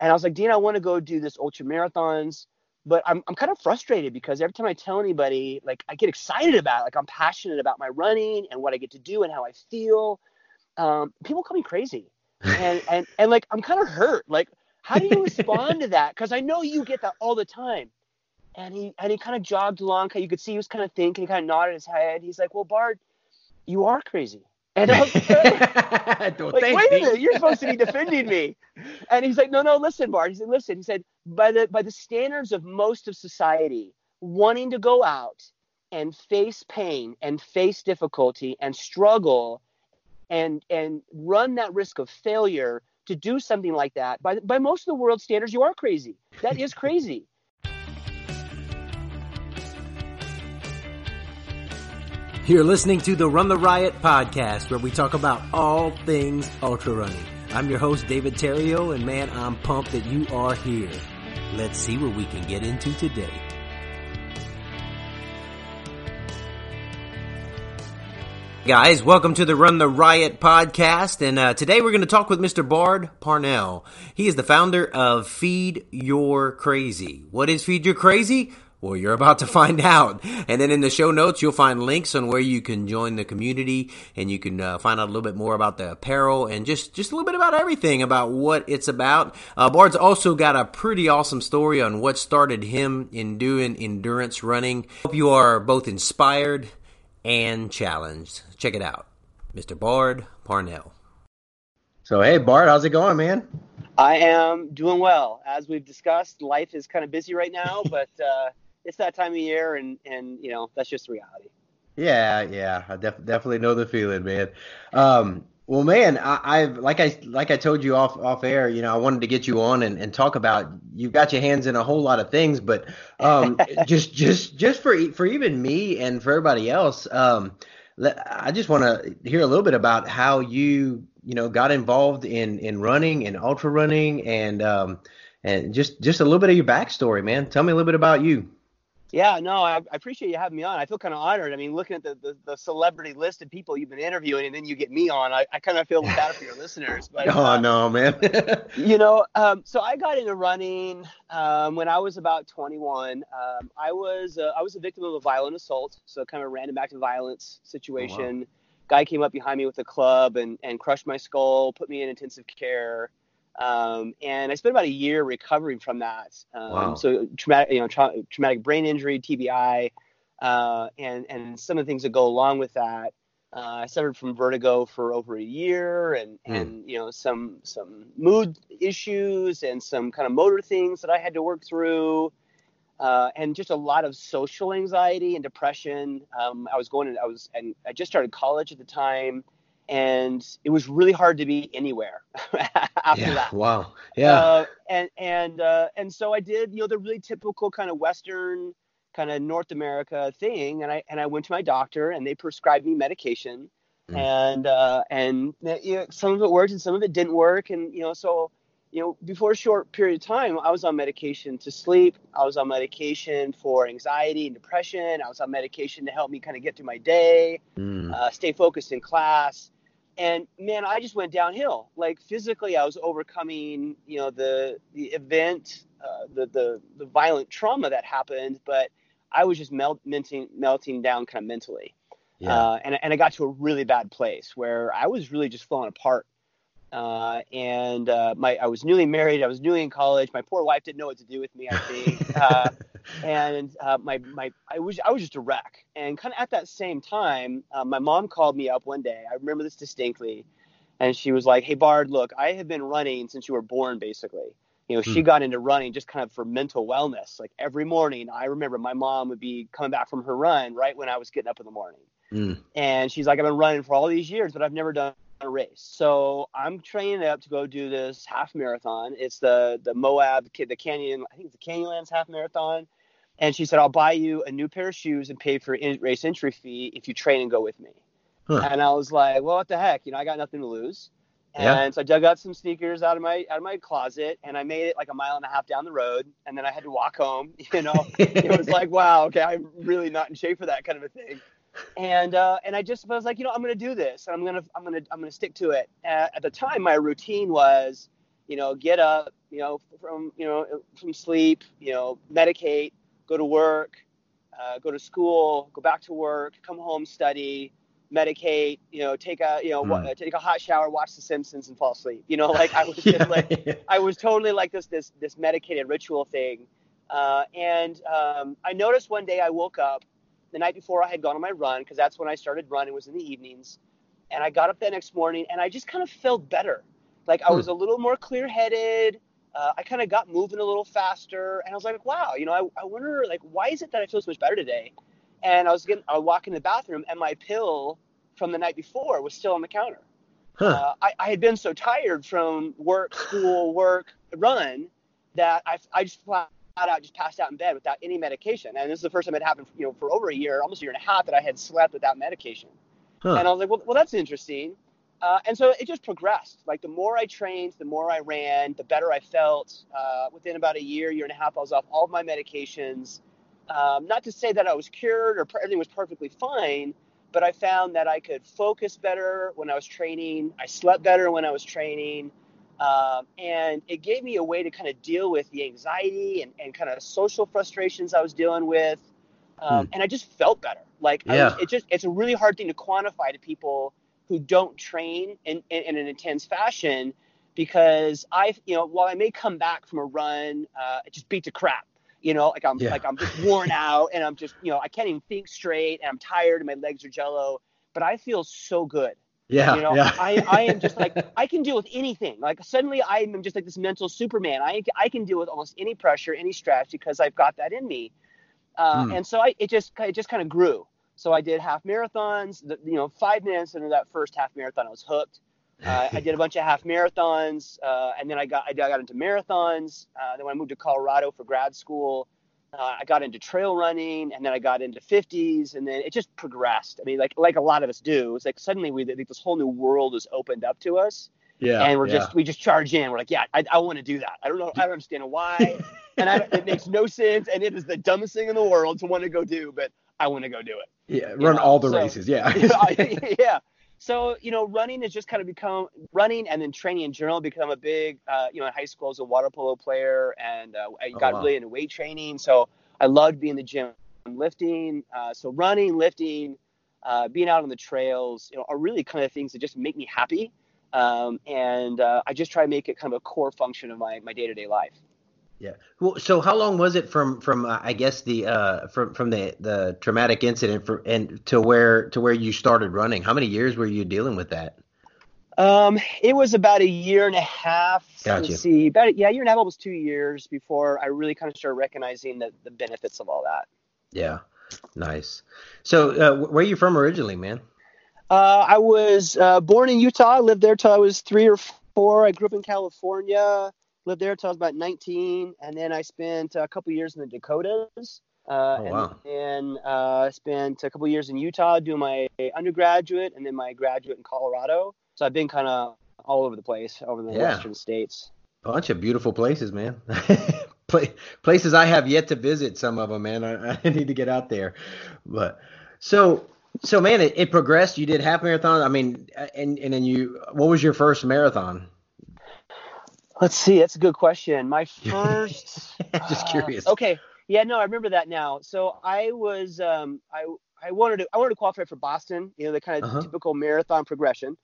And I was like, Dean, I want to go do this ultra marathons, but I'm I'm kind of frustrated because every time I tell anybody, like I get excited about it, like I'm passionate about my running and what I get to do and how I feel. Um, people call me crazy, and and and like I'm kind of hurt. Like, how do you respond to that? Because I know you get that all the time. And he and he kind of jogged along. You could see he was kind of thinking. He kind of nodded his head. He's like, "Well, Bard, you are crazy." And I was like, like wait a minute, you're supposed to be defending me. And he's like, no, no, listen, Bart. He said, listen. He said, by the by the standards of most of society, wanting to go out and face pain and face difficulty and struggle and and run that risk of failure to do something like that, by by most of the world standards, you are crazy. That is crazy. You're listening to the Run the Riot podcast, where we talk about all things ultra running. I'm your host, David Terrio, and man, I'm pumped that you are here. Let's see what we can get into today. Guys, welcome to the Run the Riot podcast, and uh, today we're going to talk with Mr. Bard Parnell. He is the founder of Feed Your Crazy. What is Feed Your Crazy? Well, you're about to find out. And then in the show notes, you'll find links on where you can join the community and you can uh, find out a little bit more about the apparel and just, just a little bit about everything about what it's about. Uh, Bard's also got a pretty awesome story on what started him in doing endurance running. Hope you are both inspired and challenged. Check it out. Mr. Bard Parnell. So, hey, Bard, how's it going, man? I am doing well. As we've discussed, life is kind of busy right now, but uh, it's that time of year, and and you know that's just reality. Yeah, yeah, I def- definitely know the feeling, man. Um, well, man, I, have like I like I told you off off air. You know, I wanted to get you on and, and talk about. You've got your hands in a whole lot of things, but um, just just just for for even me and for everybody else, um, I just want to hear a little bit about how you you know got involved in in running and ultra running and um, and just just a little bit of your backstory, man. Tell me a little bit about you. Yeah, no, I, I, appreciate you having me on. I feel kind of honored. I mean, looking at the, the, the, celebrity list of people you've been interviewing, and then you get me on, I, I kind of feel bad for your listeners. But, oh uh, no, man. you know, um, so I got into running um, when I was about 21. Um, I was uh, I was a victim of a violent assault, so kind of a random act of violence situation. Oh, wow. Guy came up behind me with a club and and crushed my skull, put me in intensive care. Um, and I spent about a year recovering from that. Um, wow. So traumatic, you know, tra- traumatic brain injury, TBI, uh, and and some of the things that go along with that. Uh, I suffered from vertigo for over a year, and mm. and you know some some mood issues and some kind of motor things that I had to work through. Uh, and just a lot of social anxiety and depression. Um, I was going, to, I was, and I just started college at the time, and it was really hard to be anywhere after yeah, that. Wow. Yeah. Uh, and and uh, and so I did, you know, the really typical kind of Western kind of North America thing, and I and I went to my doctor, and they prescribed me medication, mm. and uh, and you know, some of it worked, and some of it didn't work, and you know, so you know, before a short period of time, I was on medication to sleep. I was on medication for anxiety and depression. I was on medication to help me kind of get through my day, mm. uh, stay focused in class and man i just went downhill like physically i was overcoming you know the the event uh, the, the the violent trauma that happened but i was just melt, melting melting down kind of mentally yeah. uh, and, and i got to a really bad place where i was really just falling apart uh, and uh, my I was newly married. I was newly in college. My poor wife didn't know what to do with me. I think, uh, and uh, my my I was I was just a wreck. And kind of at that same time, uh, my mom called me up one day. I remember this distinctly, and she was like, "Hey Bard, look, I have been running since you were born, basically." You know, she hmm. got into running just kind of for mental wellness. Like every morning, I remember my mom would be coming back from her run right when I was getting up in the morning. Mm. And she's like, I've been running for all these years, but I've never done a race. So I'm training up to go do this half marathon. It's the the Moab, the Canyon, I think it's the Canyonlands half marathon. And she said, I'll buy you a new pair of shoes and pay for in, race entry fee if you train and go with me. Huh. And I was like, well, what the heck? You know, I got nothing to lose. And yeah. so I dug out some sneakers out of my out of my closet and I made it like a mile and a half down the road and then I had to walk home. You know, it was like, wow, okay, I'm really not in shape for that kind of a thing and uh, and I just was like, you know, I'm gonna do this, and I'm gonna I'm gonna I'm gonna stick to it. at the time, my routine was, you know, get up, you know, from you know from sleep, you know, medicate, go to work, uh, go to school, go back to work, come home, study, medicate, you know, take a you know mm. take a hot shower, watch The Simpsons, and fall asleep. You know, like I was just yeah, like yeah. I was totally like this this this medicated ritual thing. Uh, and um, I noticed one day I woke up the night before I had gone on my run because that's when I started running was in the evenings, and I got up that next morning and I just kind of felt better. Like I hmm. was a little more clear headed. Uh, I kind of got moving a little faster, and I was like, wow, you know, I, I wonder like why is it that I feel so much better today? And I was getting, I walk in the bathroom, and my pill from the night before was still on the counter. Huh. Uh, I, I had been so tired from work, school, work, run that I, I just flat out just passed out in bed without any medication. And this is the first time it happened, you know, for over a year, almost a year and a half that I had slept without medication. Huh. And I was like, well, well, that's interesting. Uh, and so it just progressed. Like the more I trained, the more I ran, the better I felt. Uh, within about a year, year and a half, I was off all of my medications. Um, not to say that I was cured or everything was perfectly fine, but I found that I could focus better when I was training. I slept better when I was training. Um, and it gave me a way to kind of deal with the anxiety and, and kind of social frustrations I was dealing with. Um, hmm. And I just felt better. Like, yeah. was, it just, it's a really hard thing to quantify to people who don't train in, in, in, an intense fashion because I, you know, while I may come back from a run, uh, it just beat to crap, you know, like I'm, yeah. like I'm just worn out and I'm just, you know, I can't even think straight and I'm tired and my legs are jello, but I feel so good. Yeah. You know, yeah. I, I am just like, I can deal with anything. Like suddenly I am just like this mental Superman. I, I can deal with almost any pressure, any stress because I've got that in me. Uh, mm. And so I, it just, it just kind of grew. So I did half marathons. The, you know, five minutes into that first half marathon, I was hooked. Uh, I did a bunch of half marathons, uh, and then I got I got into marathons. Uh, then when I moved to Colorado for grad school, uh, I got into trail running, and then I got into 50s, and then it just progressed. I mean, like like a lot of us do. It's like suddenly we like this whole new world is opened up to us. Yeah. And we're yeah. just we just charge in. We're like, yeah, I, I want to do that. I don't know. I don't understand why, and I, it makes no sense, and it is the dumbest thing in the world to want to go do, but I want to go do it. Yeah, run know? all the so, races. Yeah. yeah. So you know, running has just kind of become running, and then training in general become a big. Uh, you know, in high school as a water polo player, and uh, I oh, got wow. really into weight training. So I loved being in the gym, lifting. Uh, so running, lifting, uh, being out on the trails, you know, are really kind of things that just make me happy. Um, and uh, I just try to make it kind of a core function of my my day to day life. Yeah. Well, so how long was it from from uh, I guess the uh from from the the traumatic incident for and to where to where you started running? How many years were you dealing with that? Um, it was about a year and a half. Gotcha. Let's see, about yeah, a year and a half, almost two years before I really kind of started recognizing the the benefits of all that. Yeah. Nice. So, uh, where are you from originally, man? Uh, I was uh, born in Utah. I lived there till I was three or four. I grew up in California lived there until I was about 19, and then I spent a couple years in the Dakotas. Uh, oh, wow. And, uh, spent a couple years in Utah doing my undergraduate and then my graduate in Colorado. So I've been kind of all over the place over the yeah. western states. Bunch of beautiful places, man. places I have yet to visit. Some of them, man. I, I need to get out there. But so so man, it, it, progressed. You did half marathon. I mean, and and then you. What was your first marathon? Let's see. That's a good question. My first. Just uh, curious. Okay. Yeah. No, I remember that now. So I was um I I wanted to I wanted to qualify for Boston. You know the kind of uh-huh. typical marathon progression.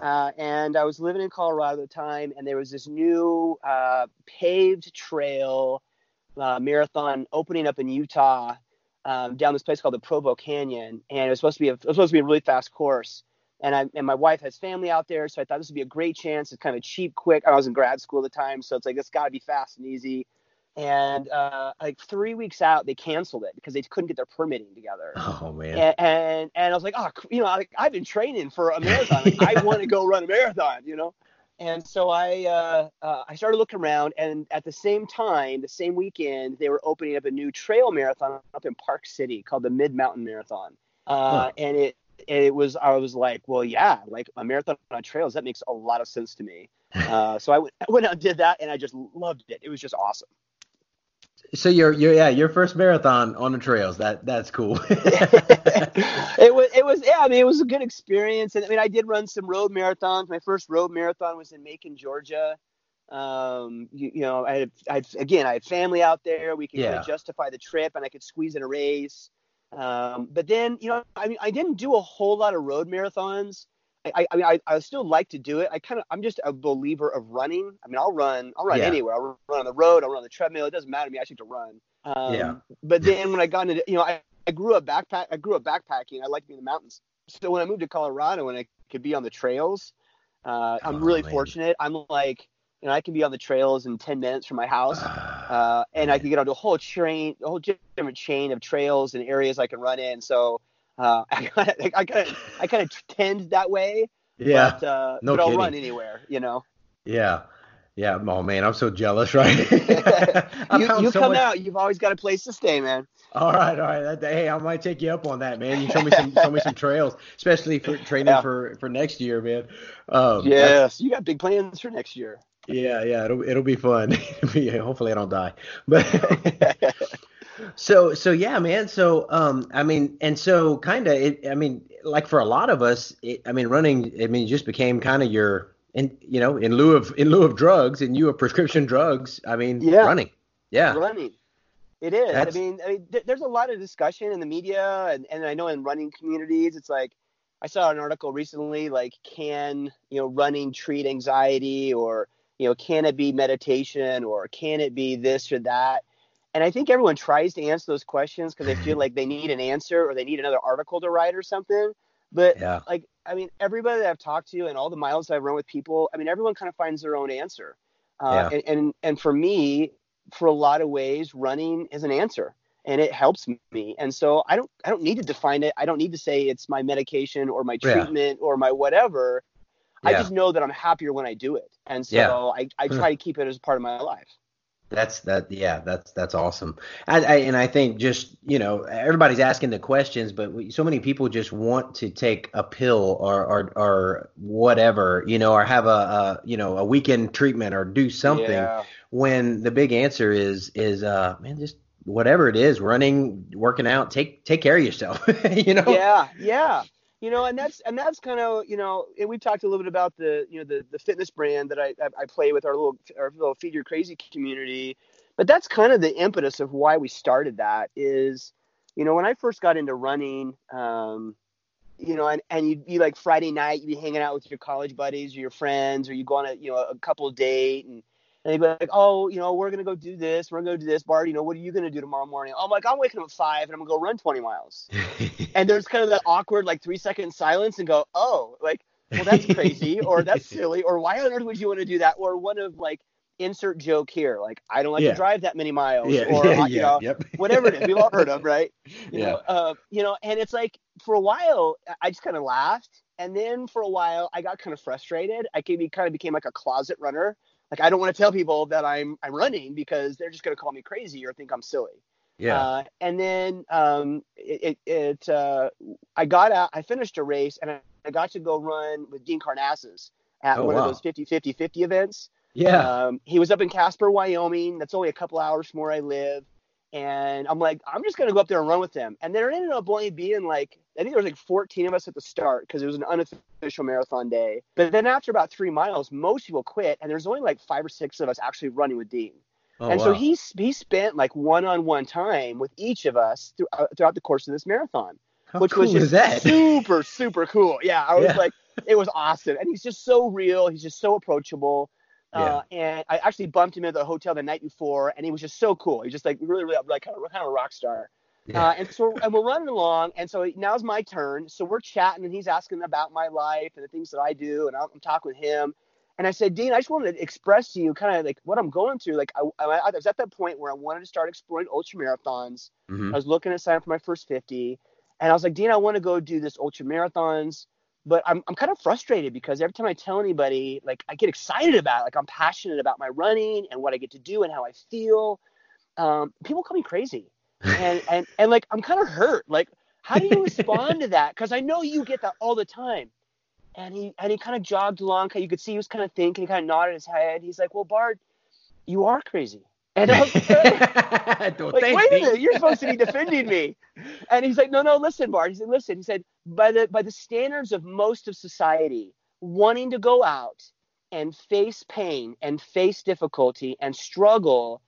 Uh, and I was living in Colorado at the time, and there was this new uh, paved trail uh, marathon opening up in Utah um, down this place called the Provo Canyon, and it was supposed to be a, it was supposed to be a really fast course and I and my wife has family out there, so I thought this would be a great chance. It's kind of cheap, quick. I was in grad school at the time, so it's like it's got to be fast and easy. And uh, like three weeks out, they canceled it because they couldn't get their permitting together. Oh man! And and, and I was like, oh, you know, I, I've been training for a marathon. Like, yeah. I want to go run a marathon, you know. And so I uh, uh, I started looking around, and at the same time, the same weekend, they were opening up a new trail marathon up in Park City called the Mid Mountain Marathon. Uh, huh. and it it was I was like, well, yeah, like a marathon on trails that makes a lot of sense to me. Uh, so I went, I went out and did that, and I just loved it. It was just awesome. So your your yeah your first marathon on the trails that that's cool. it was it was yeah I mean it was a good experience and I mean I did run some road marathons. My first road marathon was in Macon, Georgia. Um, you, you know, I had, I had, again, I had family out there. We could kind of justify the trip, and I could squeeze in a race. Um, but then, you know, I mean, I didn't do a whole lot of road marathons. I, I, mean, I, I still like to do it. I kind of, I'm just a believer of running. I mean, I'll run, I'll run Yeah. anywhere. I'll run on the road. I'll run on the treadmill. It doesn't matter to me. I just like to run. Um, Yeah. But then when I got into, you know, I, I grew up backpack. I grew up backpacking. I like to be in the mountains. So when I moved to Colorado and I could be on the trails, uh, I'm Oh, really man. fortunate. I'm like, you know, I can be on the trails in 10 minutes from my house. Uh, and I can get onto a whole train, a whole different chain of trails and areas I can run in. So uh, I kind of, I kind of, I kind of tend that way. yeah. But, uh, no but I'll kidding. run anywhere, you know. Yeah. Yeah. Oh man, I'm so jealous, right? You you so come much- out, you've always got a place to stay, man. All right, all right. Hey, I might take you up on that, man. You show me some, show me some trails, especially for training Yeah. for for next year, man. Um, Yes, you got big plans for next year. Yeah, yeah. It'll it'll be fun. It'll be- Hopefully, I don't die. But so so yeah, man. So um, I mean, and so kind of, it. I mean, like for a lot of us, it, I mean, running. I mean, just became kind of your, in you know, in lieu of in lieu of drugs, in lieu of prescription drugs. I mean, Yeah. running. Yeah. running. It is. That's- I mean, I mean, th- there's a lot of discussion in the media, and, and I know in running communities, it's like I saw an article recently, like, can you know running treat anxiety, or you know, can it be meditation, or can it be this or that? And I think everyone tries to answer those questions because they feel like they need an answer or they need another article to write or something. But Yeah. like, I mean, everybody that I've talked to and all the miles I've run with people, I mean, everyone kind of finds their own answer. Uh, Yeah. and, and and for me, for a lot of ways, running is an answer, and it helps me. And so I don't I don't need to define it. I don't need to say it's my medication or my Yeah. treatment or my whatever. I just know that I'm happier when I do it, and so Yeah. I, I try to keep it as part of my life. That's that. Yeah, that's that's awesome. I, I and I think just you know everybody's asking the questions, but we, so many people just want to take a pill or or or whatever, you know, or have a, a you know a weekend treatment or do something. Yeah. When the big answer is is uh man, just whatever it is, running, working out, take take care of yourself. you know. yeah yeah you know and that's and that's kind of you know and we've talked a little bit about the you know the the fitness brand that i i, play with our little our little feed your crazy community. But that's kind of the impetus of why we started that is you know when i first got into running um you know and, and you'd be like friday night you'd be hanging out with your college buddies or your friends or you go on a you know a couple date and and they'd be like, oh, you know, we're gonna go do this. We're gonna go do this. Bart, you know, what are you gonna do tomorrow morning? I'm like, I'm waking up at five and I'm gonna go run 20 miles and there's kind of that awkward like three second silence and go oh like well that's crazy or that's silly or why on earth would you want to do that or one of like insert joke here like i don't like Yeah. to drive that many miles yeah, or yeah, you know yep. whatever it is we've all heard of right you Yeah. know uh, you know and it's like for a while i just kind of laughed and then for a while i got kind of frustrated i kind of became like a closet runner like i don't want to tell people that i'm i'm running because they're just going to call me crazy or think i'm silly Yeah. uh, and then um, it, it, it uh, I got out, I finished a race and I, I got to go run with Dean Karnazes at Oh, one wow. of those 50, 50, 50 events. yeah. Um, he was up in Casper, Wyoming. That's only a couple hours from where I live. And I'm like, I'm just going to go up there and run with them. And there ended up only being like, I think there was like 14 of us at the start because it was an unofficial marathon day. But then after about three miles, most people quit. And there's only like five or six of us actually running with Dean Oh, and so he he spent like one-on-one time with each of us uh, throughout the course of this marathon, How which cool was just that? super super cool. Yeah, I was Yeah. like, it was awesome, and he's just so real. He's just so approachable. Uh, and I actually bumped him at the hotel the night before, and he was just so cool. He's just like really, really like kind of, kind of a rock star. Yeah. Uh, and so and we're running along, and so now's my turn. So we're chatting, and he's asking about my life and the things that I do, and I'm, I'm talking with him. And I said, Dean, I just wanted to express to you kind of like what I'm going through. Like I, I, I was at that point where I wanted to start exploring ultra marathons. Mhm. I was looking to sign up for my first 50, and I was like, Dean, I want to go do this ultra marathons, but I'm I'm kind of frustrated because every time I tell anybody, like I get excited about, it. like I'm passionate about my running and what I get to do and how I feel. Um, people call me crazy, and and and like I'm kind of hurt. Like, how do you respond to that? Because I know you get that all the time. And he and he kind of jogged along. You could see he was kind of thinking. He kind of nodded his head. He's like, "Well, Bard, you are crazy." And I was like, Don't like, wait a minute, you're supposed to be defending me. And he's like, no, no, listen, Bart. He said, listen. He said, by the by the standards of most of society, wanting to go out and face pain and face difficulty and struggle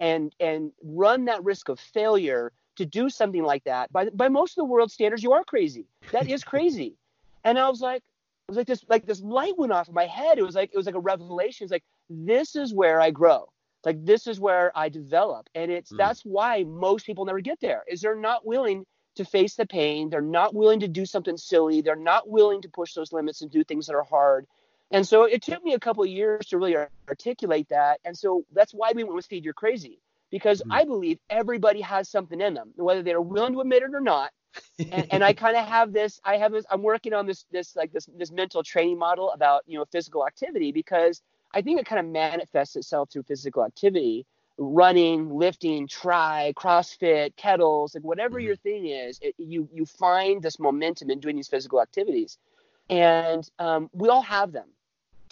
and and run that risk of failure to do something like that by by most of the world standards you are crazy that is crazy and i was like it was like this like this light went off in my head it was like it was like a revelation it's like this is where i grow like this is where i develop and it's mm. that's why most people never get there is they're not willing to face the pain they're not willing to do something silly they're not willing to push those limits and do things that are hard and so it took me a couple of years to really articulate that. And so that's why we went with Feed Your Crazy, because mm-hmm. I believe everybody has something in them, whether they're willing to admit it or not. and, and I kind of have this, I have this, I'm working on this, this, like this, this mental training model about, you know, physical activity because I think it kind of manifests itself through physical activity, running, lifting, try, CrossFit, kettles, like whatever mm-hmm. your thing is, it, you, you find this momentum in doing these physical activities. And um, we all have them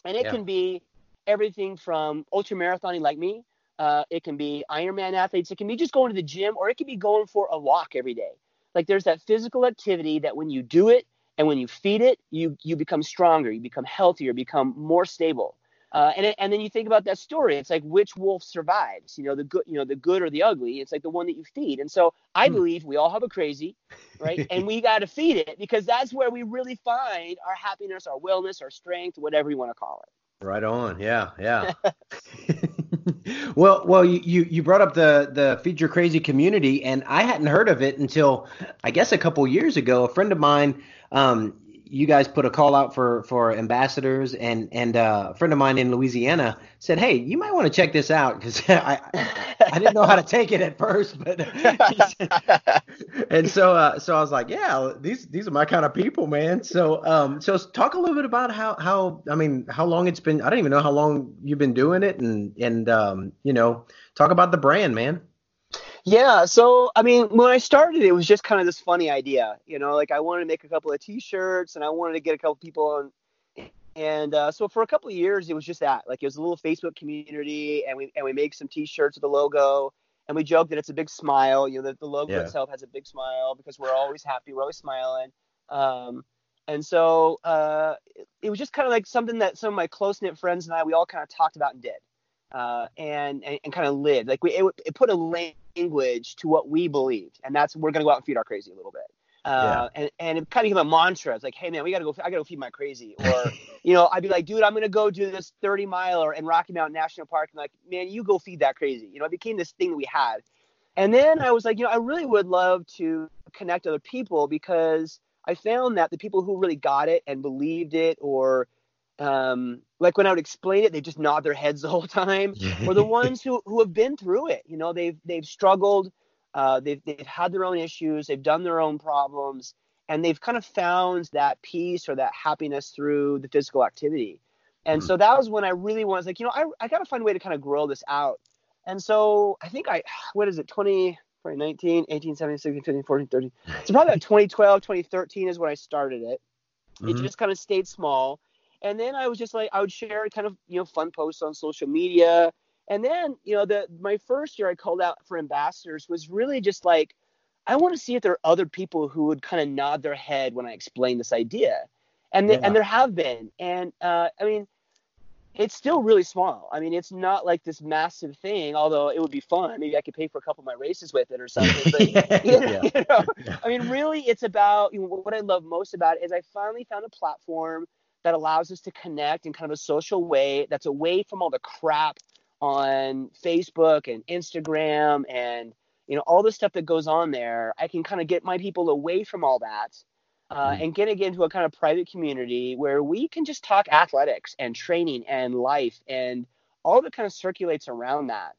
and it yeah. can be everything from ultra marathoning like me. Uh, it can be Ironman athletes. It can be just going to the gym, or it can be going for a walk every day. Like there's that physical activity that when you do it and when you feed it, you you become stronger, you become healthier, become more stable. Uh, and it, and then you think about that story. It's like which wolf survives? You know the good, you know the good or the ugly. It's like the one that you feed. And so I hmm. believe we all have a crazy, right? and we got to feed it because that's where we really find our happiness, our wellness, our strength, whatever you want to call it. Right on. Yeah. Yeah. well, well, you, you brought up the the Feed Your Crazy community, and I hadn't heard of it until I guess a couple years ago. A friend of mine um, you guys put a call out for for ambassadors, and and uh, a friend of mine in Louisiana said, "Hey, you might want to check this out because I I didn't know how to take it at first, but and so uh, so I was like, yeah, these these are my kind of people, man. So um so talk a little bit about how how I mean how long it's been. I don't even know how long you've been doing it, and and um you know talk about the brand, man. Yeah, so I mean, when I started, it was just kind of this funny idea, you know, like I wanted to make a couple of T-shirts and I wanted to get a couple people on, and uh, so for a couple of years, it was just that, like it was a little Facebook community, and we and we make some T-shirts with the logo, and we joke that it's a big smile, you know, that the logo yeah. itself has a big smile because we're always happy, we're always smiling, um, and so uh, it, it was just kind of like something that some of my close knit friends and I we all kind of talked about and did uh, and, and, and kind of lived. Like we, it, it, put a language to what we believed, and that's we're gonna go out and feed our crazy a little bit. Uh, yeah. and, and it kind of became a mantra. It's like, hey man, we gotta go. I gotta go feed my crazy. Or, you know, I'd be like, dude, I'm gonna go do this 30 miler in Rocky Mountain National Park. And like, man, you go feed that crazy. You know, it became this thing that we had. And then I was like, you know, I really would love to connect other people because I found that the people who really got it and believed it or um, like when I would explain it, they just nod their heads the whole time. or the ones who, who have been through it. You know, they've they've struggled, uh, they've they've had their own issues, they've done their own problems, and they've kind of found that peace or that happiness through the physical activity. And so that was when I really was like, you know, I I got to find a way to kind of grow this out. And so I think I what is it 20 2019, 18, 17, 16, 15, 14, 13. So probably about 2012, 2013 is when I started it. Mm-hmm. It just kind of stayed small and then I was just like, I would share kind of, you know, fun posts on social media. And then, you know, the my first year I called out for ambassadors was really just like, I want to see if there are other people who would kind of nod their head when I explain this idea. And, yeah. and there have been. And uh, I mean, it's still really small. I mean, it's not like this massive thing, although it would be fun. Maybe I could pay for a couple of my races with it or something. But, yeah. you, know, you know, I mean, really, it's about you know, what I love most about it is I finally found a platform that allows us to connect in kind of a social way that's away from all the crap on Facebook and Instagram and you know all the stuff that goes on there. I can kind of get my people away from all that uh, mm. and get again into a kind of private community where we can just talk athletics and training and life and all that kind of circulates around that.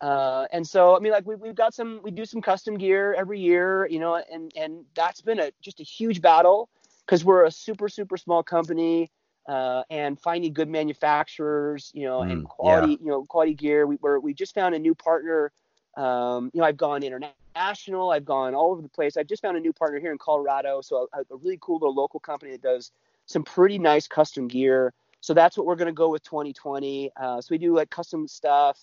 Uh, and so, I mean, like we, we've got some, we do some custom gear every year, you know, and, and that's been a, just a huge battle because we're a super super small company uh, and finding good manufacturers, you know, mm, and quality, yeah. you know, quality gear. We we we just found a new partner. Um, you know, I've gone international. I've gone all over the place. I've just found a new partner here in Colorado. So a, a really cool little local company that does some pretty nice custom gear. So that's what we're going to go with 2020. Uh, so we do like custom stuff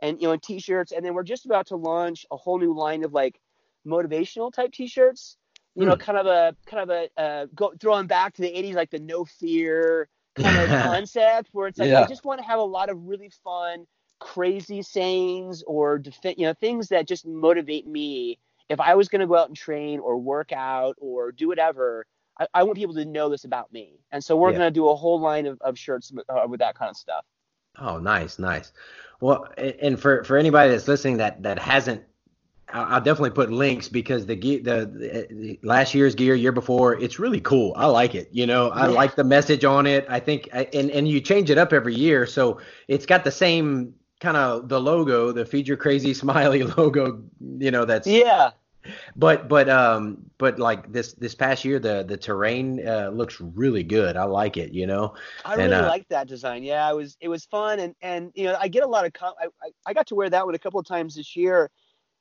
and, you know, and t-shirts. And then we're just about to launch a whole new line of like motivational type t-shirts you know, mm. kind of a kind of a uh, go throwing back to the 80s, like the no fear kind of concept where it's like yeah. I just want to have a lot of really fun, crazy sayings or defi- you know things that just motivate me. If I was going to go out and train or work out or do whatever, I, I want people to know this about me. And so we're yeah. going to do a whole line of, of shirts uh, with that kind of stuff. Oh, nice, nice. Well, and for for anybody that's listening that that hasn't I'll definitely put links because the gear, the, the, last year's gear, year before, it's really cool. I like it. You know, I like the message on it. I think, and and you change it up every year, so it's got the same kind of the logo, the feed your crazy smiley logo. You know, that's yeah. But but um but like this this past year, the the terrain uh, looks really good. I like it. You know, I really uh, like that design. Yeah, it was it was fun, and and you know, I get a lot of com- I, I I got to wear that one a couple of times this year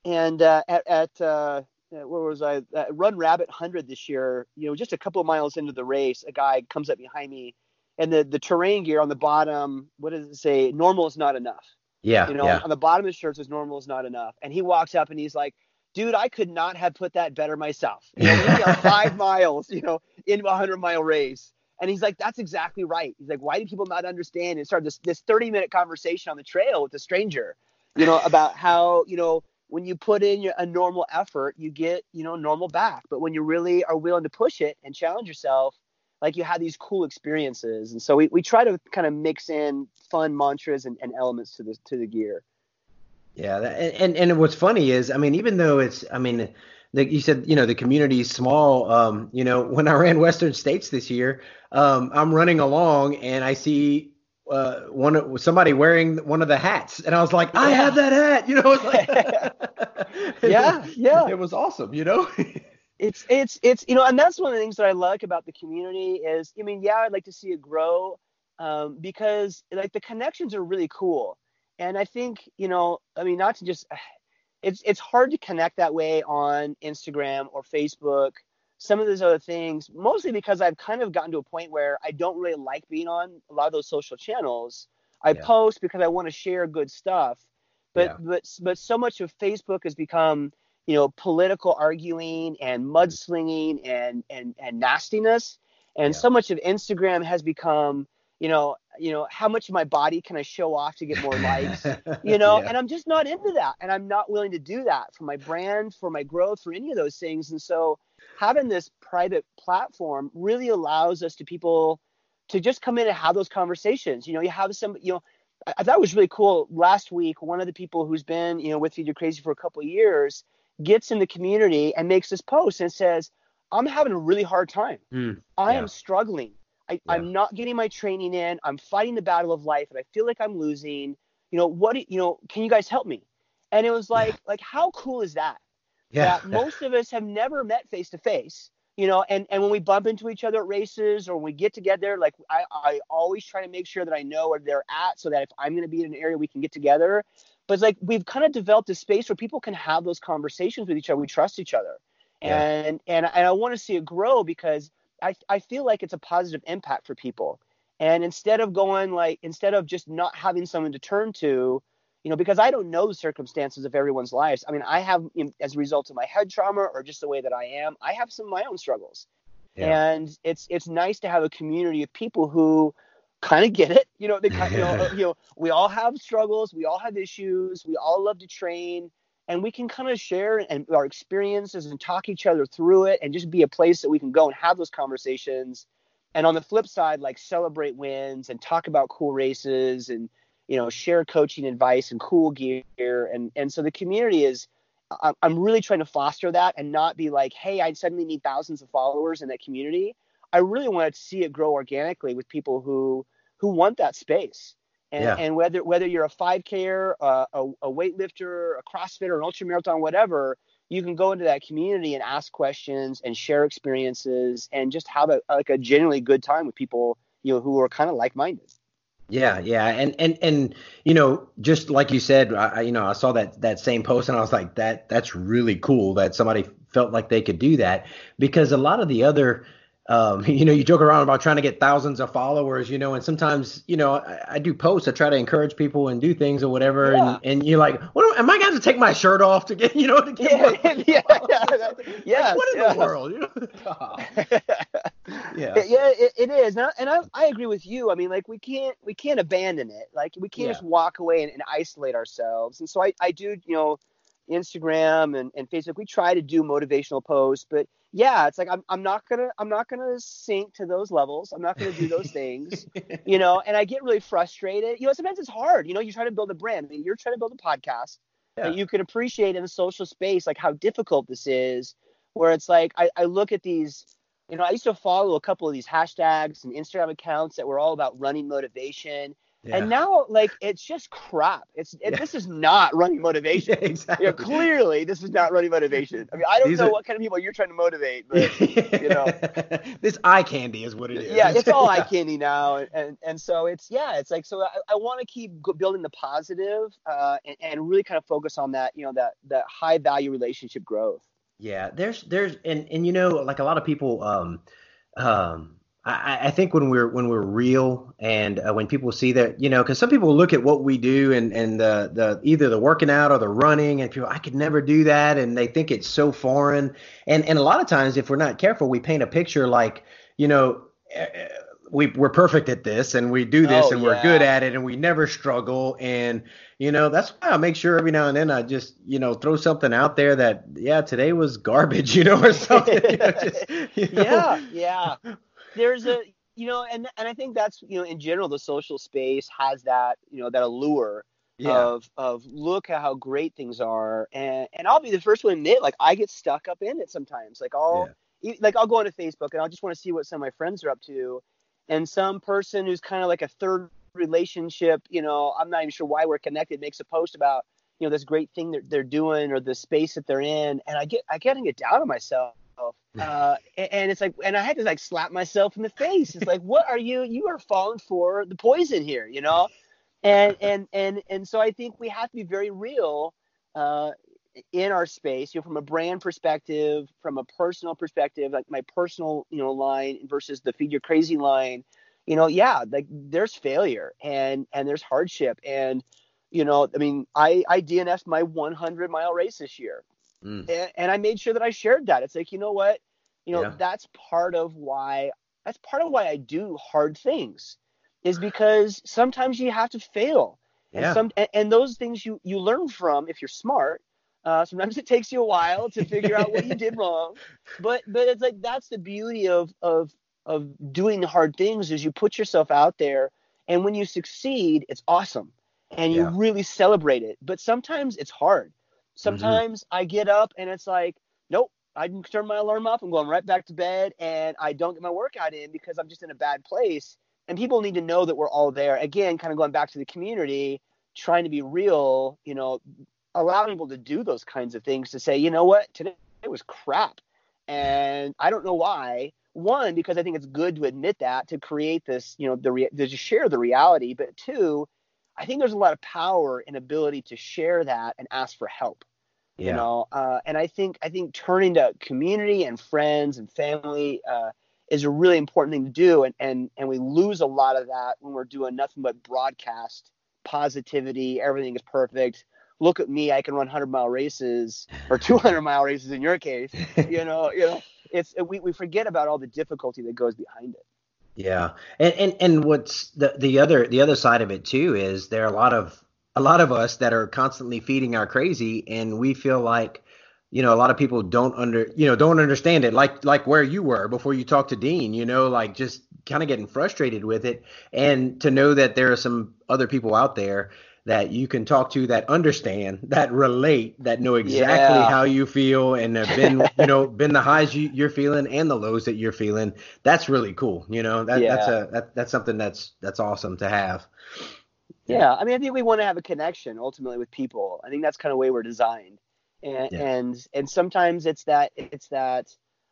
and uh, at, at uh, where was I? At Run Rabbit 100 this year, you know, just a couple of miles into the race, a guy comes up behind me, and the the terrain gear on the bottom, what does it say? Normal is not enough. Yeah. You know, yeah. on the bottom of his shirt says normal is not enough, and he walks up and he's like, "Dude, I could not have put that better myself. You know, five miles, you know, in a hundred mile race." And he's like, "That's exactly right." He's like, "Why do people not understand?" And start this this 30 minute conversation on the trail with a stranger, you know, about how you know when you put in a normal effort, you get, you know, normal back. But when you really are willing to push it and challenge yourself, like you have these cool experiences. And so we, we try to kind of mix in fun mantras and, and elements to the to the gear. Yeah, and, and and what's funny is, I mean, even though it's, I mean, the, you said, you know, the community is small. Um, you know, when I ran Western States this year, um, I'm running along and I see uh, one somebody wearing one of the hats, and I was like, I have that hat, you know. Like, yeah, yeah, it was awesome, you know. it's it's it's you know, and that's one of the things that I like about the community is, I mean, yeah, I'd like to see it grow, um, because like the connections are really cool, and I think you know, I mean, not to just, it's it's hard to connect that way on Instagram or Facebook some of those other things, mostly because I've kind of gotten to a point where I don't really like being on a lot of those social channels. I yeah. post because I want to share good stuff, but yeah. but but so much of Facebook has become you know political arguing and hmm. mudslinging and and and nastiness, and yeah. so much of Instagram has become you know you know how much of my body can I show off to get more likes, you know, and I'm just not into that, and I'm not willing to do that for my brand, for my growth, for any of those things, and so having this private platform really allows us to people to just come in and have those conversations. You know, you have some, you know, I, I thought was really cool. Last week, one of the people who's been, you know, with Feed Your Crazy for a couple of years gets in the community and makes this post and says, I'm having a really hard time. Mm, I yeah. am struggling. I, yeah. I'm not getting my training in. I'm fighting the battle of life and I feel like I'm losing. You know, what, you know, can you guys help me? And it was like, yeah. like, how cool is that? Yeah. that most of us have never met face to face you know and and when we bump into each other at races or when we get together like i i always try to make sure that i know where they're at so that if i'm going to be in an area we can get together but it's like we've kind of developed a space where people can have those conversations with each other we trust each other yeah. and and and i want to see it grow because i i feel like it's a positive impact for people and instead of going like instead of just not having someone to turn to you know, because I don't know the circumstances of everyone's lives. I mean, I have, as a result of my head trauma or just the way that I am, I have some of my own struggles. Yeah. And it's it's nice to have a community of people who kind of get it. You know, they kind you know, you know, we all have struggles, we all have issues, we all love to train, and we can kind of share and our experiences and talk each other through it, and just be a place that we can go and have those conversations. And on the flip side, like celebrate wins and talk about cool races and you know share coaching advice and cool gear. And and so the community is i'm really trying to foster that and not be like hey i suddenly need thousands of followers in that community. I really want to see it grow organically with people who who want that space. And, yeah. and whether whether you're a 5k uh, a, a weightlifter a crossfitter an ultramarathon whatever you can go into that community and ask questions and share experiences and just have a like a genuinely good time with people you know who are kind of like-minded yeah, yeah, and and and you know, just like you said, I, you know, I saw that that same post and I was like, that that's really cool that somebody felt like they could do that because a lot of the other um, you know, you joke around about trying to get thousands of followers, you know, and sometimes, you know, I, I do posts. I try to encourage people and do things or whatever, yeah. and, and you're like, what am I going to take my shirt off to get, you know, to get yeah, yeah, yeah, yeah, like, what in yeah. the world, you know? yeah, yeah, it, it is, and, I, and I, I agree with you. I mean, like we can't we can't abandon it. Like we can't just walk away and, and isolate ourselves. And so I I do, you know, Instagram and, and Facebook. We try to do motivational posts, but yeah, it's like I'm I'm not gonna I'm not gonna sink to those levels. I'm not gonna do those things, you know. And I get really frustrated. You know, sometimes it's hard. You know, you try to build a brand. I mean, you're trying to build a podcast. Yeah. you can appreciate in the social space like how difficult this is. Where it's like I, I look at these. You know, I used to follow a couple of these hashtags and Instagram accounts that were all about running motivation yeah. And now, like, it's just crap. It's it, yeah. this is not running motivation. Yeah, exactly. clearly, this is not running motivation. I mean, I don't These know are... what kind of people you're trying to motivate, but you know, this eye candy is what it is. Yeah, it's all eye candy now, and, and and so it's yeah, it's like so I, I want to keep building the positive, uh, and, and really kind of focus on that, you know, that that high value relationship growth. Yeah, there's there's and and you know, like a lot of people, um, um I, I think when we're when we're real and uh, when people see that, you know, because some people look at what we do and and the the either the working out or the running, and people I could never do that, and they think it's so foreign. And and a lot of times, if we're not careful, we paint a picture like, you know. Uh, we we're perfect at this and we do this oh, and we're good at it and we never struggle and you know that's why I make sure every now and then I just you know throw something out there that yeah today was garbage you know or something you know, just, you know. yeah yeah there's a you know and and i think that's you know in general the social space has that you know that allure yeah. of of look at how great things are and and i'll be the first one to admit like i get stuck up in it sometimes like i'll yeah. like i'll go onto facebook and i'll just want to see what some of my friends are up to and some person who's kind of like a third relationship you know i'm not even sure why we're connected makes a post about you know this great thing that they're doing or the space that they're in and i get i get to get down on myself uh, and it's like, and I had to like slap myself in the face. It's like, what are you? You are falling for the poison here, you know? And and and and so I think we have to be very real uh, in our space, you know, from a brand perspective, from a personal perspective, like my personal, you know, line versus the feed your crazy line. You know, yeah, like there's failure and and there's hardship and you know, I mean, I I DNF'd my 100 mile race this year. Mm. And, and, I made sure that I shared that. It's like, you know what? You know, yeah. that's part of why that's part of why I do hard things is because sometimes you have to fail. And some and, and those things you you learn from if you're smart. Uh, sometimes it takes you a while to figure out what you did wrong, but but it's like that's the beauty of of of doing hard things is you put yourself out there, and when you succeed, it's awesome, and you yeah. really celebrate it. But sometimes it's hard. Mm-hmm. Sometimes mm-hmm. I get up and it's like, nope, I turn my alarm off. I'm going right back to bed and I don't get my workout in because I'm just in a bad place. And people need to know that we're all there. Again, kind of going back to the community, trying to be real, you know, allowing people to do those kinds of things to say, you know what, today it was crap. And I don't know why. One, because I think it's good to admit that to create this, you know, the re- to share the reality. But two, I think there's a lot of power and ability to share that and ask for help. Yeah. You know, uh, and I think I think turning to community and friends and family uh, is a really important thing to do, and and and we lose a lot of that when we're doing nothing but broadcast positivity. Everything is perfect. Look at me, I can run 100 mile races or 200 mile races in your case. You know, you know, it's we we forget about all the difficulty that goes behind it. Yeah, and and and what's the the other the other side of it too is there are a lot of a lot of us that are constantly feeding our crazy, and we feel like you know a lot of people don't under you know don't understand it like like where you were before you talked to Dean, you know, like just kind of getting frustrated with it, and to know that there are some other people out there that you can talk to that understand, that relate, that know exactly yeah. how you feel and have been, you know, been the highs you, are feeling and the lows that you're feeling. That's really cool. You know, that, yeah. that's a, that, that's something that's, that's awesome to have. Yeah. I mean, I think we want to have a connection ultimately with people. I think that's kind of the way we're designed. And, yeah. and, and sometimes it's that, it's that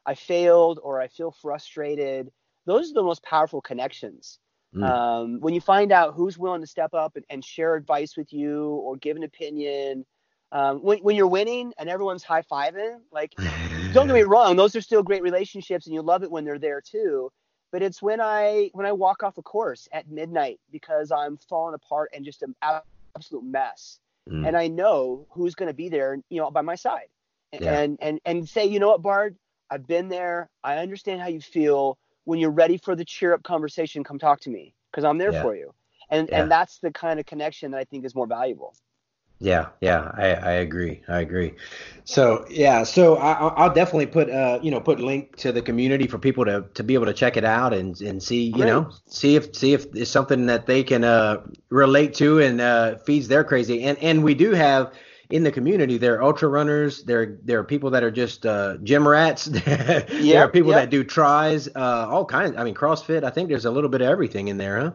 I failed or I feel frustrated. Those are the most powerful connections Mm. Um, when you find out who's willing to step up and, and share advice with you or give an opinion, um, when, when you're winning and everyone's high fiving, like don't get me wrong; those are still great relationships, and you love it when they're there too. But it's when I when I walk off a course at midnight because I'm falling apart and just an absolute mess, mm. and I know who's going to be there, you know, by my side, yeah. and and and say, you know what, Bard, I've been there. I understand how you feel. When you're ready for the cheer up conversation, come talk to me because I'm there yeah. for you. And yeah. and that's the kind of connection that I think is more valuable. Yeah, yeah, I, I agree. I agree. So yeah, so I, will definitely put uh you know put link to the community for people to, to be able to check it out and, and see you Great. know see if see if it's something that they can uh relate to and uh feeds their crazy and and we do have in the community there are ultra runners there there are people that are just uh gym rats there yep, are people yep. that do tries uh all kinds I mean CrossFit I think there's a little bit of everything in there huh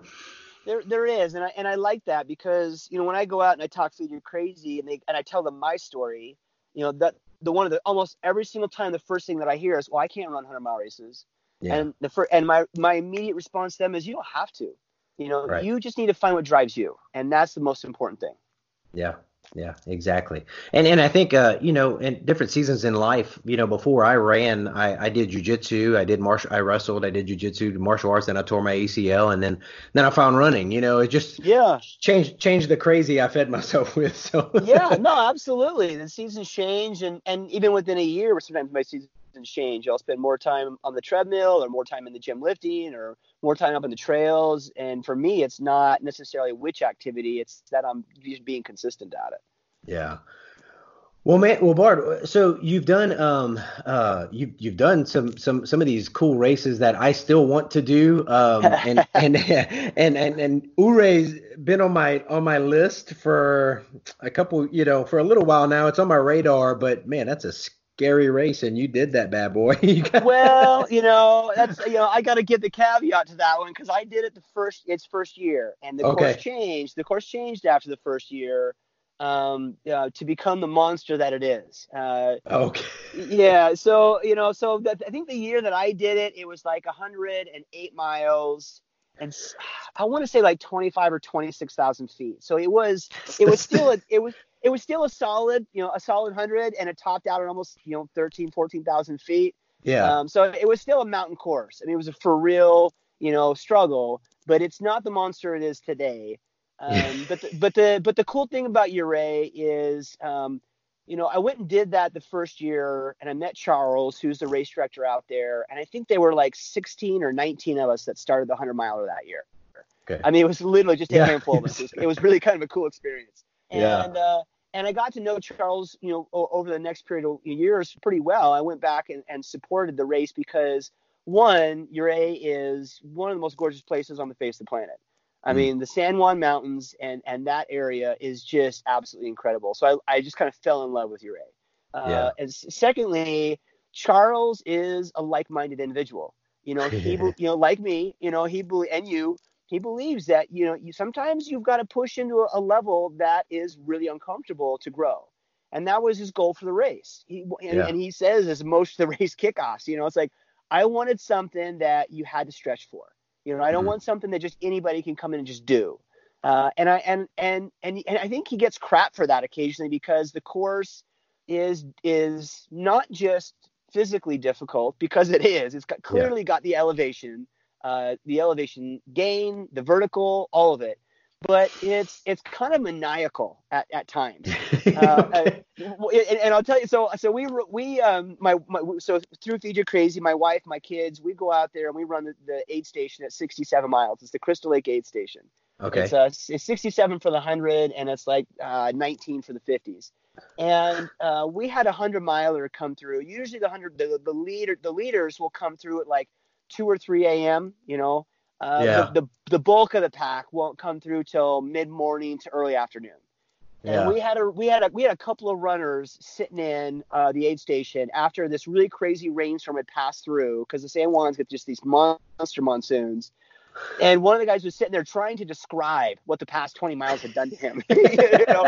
there, there is, and I and I like that because you know when I go out and I talk to you crazy and they and I tell them my story, you know that the one of the almost every single time the first thing that I hear is, well, I can't run hundred mile races, yeah. and the first and my my immediate response to them is, you don't have to, you know, right. you just need to find what drives you, and that's the most important thing. Yeah, yeah, exactly. And and I think uh, you know, in different seasons in life, you know, before I ran, I, I did jujitsu, I did martial, I wrestled, I did jujitsu, martial arts, then I tore my ACL, and then then I found running. You know, it just yeah changed changed the crazy I fed myself with. So yeah, no, absolutely. The seasons change, and and even within a year, sometimes my seasons change. I'll spend more time on the treadmill, or more time in the gym lifting, or more time up in the trails. And for me, it's not necessarily which activity; it's that I'm just being consistent at it. Yeah. Well, man, well, Bard. So you've done, um, uh, you you've done some some some of these cool races that I still want to do, um, and and and and and Ouray's been on my on my list for a couple, you know, for a little while now. It's on my radar, but man, that's a scary race, and you did that bad boy. well, you know, that's you know, I got to give the caveat to that one because I did it the first its first year, and the okay. course changed. The course changed after the first year um, uh, to become the monster that it is. Uh, okay. Yeah. So you know, so that, I think the year that I did it, it was like 108 miles, and I want to say like 25 or 26 thousand feet. So it was, it was still, a, it was, it was still a solid, you know, a solid hundred, and it topped out at almost, you know, 13, 14,000 feet. Yeah. Um, so it was still a mountain course. I mean, it was a for real, you know, struggle, but it's not the monster it is today. Um, but the, but the but the cool thing about Ouray is, um, you know, I went and did that the first year, and I met Charles, who's the race director out there, and I think there were like 16 or 19 of us that started the 100 miler that year. Okay. I mean, it was literally just a yeah. handful of us. It was, it was, really kind of a cool experience. And yeah. uh, and I got to know Charles, you know, over the next period of years pretty well. I went back and, and supported the race because one, Ouray is one of the most gorgeous places on the face of the planet. I mm. mean, the San Juan Mountains and and that area is just absolutely incredible. So I, I just kind of fell in love with Ouray. Uh, yeah. And secondly, Charles is a like-minded individual. You know, he you know like me, you know, he and you, he believes that you know you sometimes you've got to push into a, a level that is really uncomfortable to grow. And that was his goal for the race. He, and, yeah. and he says as most of the race kickoffs, you know, it's like I wanted something that you had to stretch for. You know, I don't mm-hmm. want something that just anybody can come in and just do. Uh, and I and and and and I think he gets crap for that occasionally because the course is is not just physically difficult because it is. It's got, clearly yeah. got the elevation, uh, the elevation gain, the vertical, all of it but it's it's kind of maniacal at, at times. uh, uh and, and, I'll tell you, so so we we um my, my so through Feed Your Crazy, my wife, my kids, we go out there and we run the, the aid station at 67 miles. It's the Crystal Lake aid station. Okay. It's, uh, it's 67 for the hundred, and it's like uh, 19 for the 50s. And uh, we had a hundred miler come through. Usually the hundred the, the leader the leaders will come through at like two or three a.m. You know, uh, yeah. the, the, the bulk of the pack won't come through till mid morning to early afternoon. Yeah. And we had a we had a we had a couple of runners sitting in uh, the aid station after this really crazy rainstorm had passed through because the San Juans get just these monster monsoons. And one of the guys was sitting there trying to describe what the past 20 miles had done to him. you know?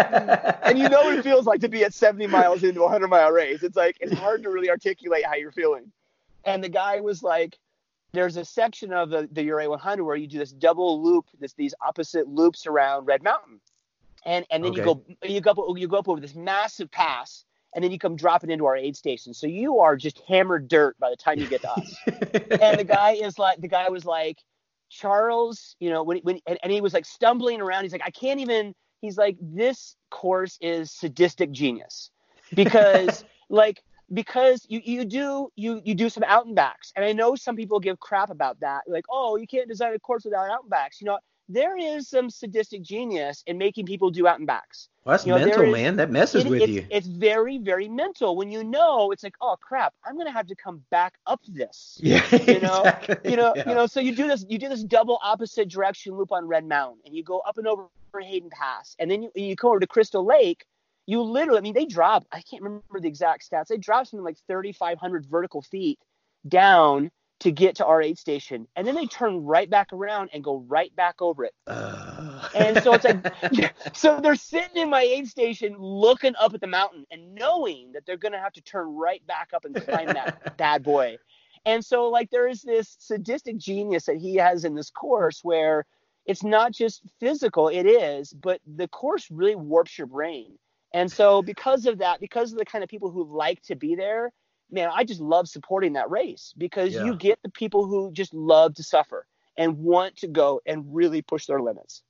And you know what it feels like to be at 70 miles into a 100 mile race. It's like it's hard to really articulate how you're feeling. And the guy was like, there's a section of the, the Ouray 100 where you do this double loop, this these opposite loops around Red Mountain, and and then okay. you go you go up, you go up over this massive pass, and then you come dropping into our aid station. So you are just hammered dirt by the time you get to us. and the guy is like, the guy was like, Charles, you know, when when and, and he was like stumbling around. He's like, I can't even. He's like, this course is sadistic genius because like because you you do you you do some out and backs, and I know some people give crap about that, like, oh, you can't design a course without out and backs. You know, there is some sadistic genius in making people do out and backs. Well, that's You know, mental, is- man. That messes It- with it's, you. it's very very mental when you know it's like, oh crap, I'm gonna have to come back up this. yeah, you know, exactly. You know, Yeah. you know, so you do this, you do this double opposite direction loop on Red Mountain, and you go up and over Hayden Pass, and then you, you go over to Crystal Lake. You literally, I mean, they drop. I can't remember the exact stats. They drop something like 3,500 vertical feet down to get to our aid station, and then they turn right back around and go right back over it. Uh, And so it's like, so they're sitting in my aid station looking up at the mountain and knowing that they're going to have to turn right back up and climb that bad boy. And so, like, there is this sadistic genius that he has in this course where it's not just physical, it is, but the course really warps your brain. And so, because of that, because of the kind of people who like to be there, man, I just love supporting that race because Yeah. you get the people who just love to suffer and want to go and really push their limits.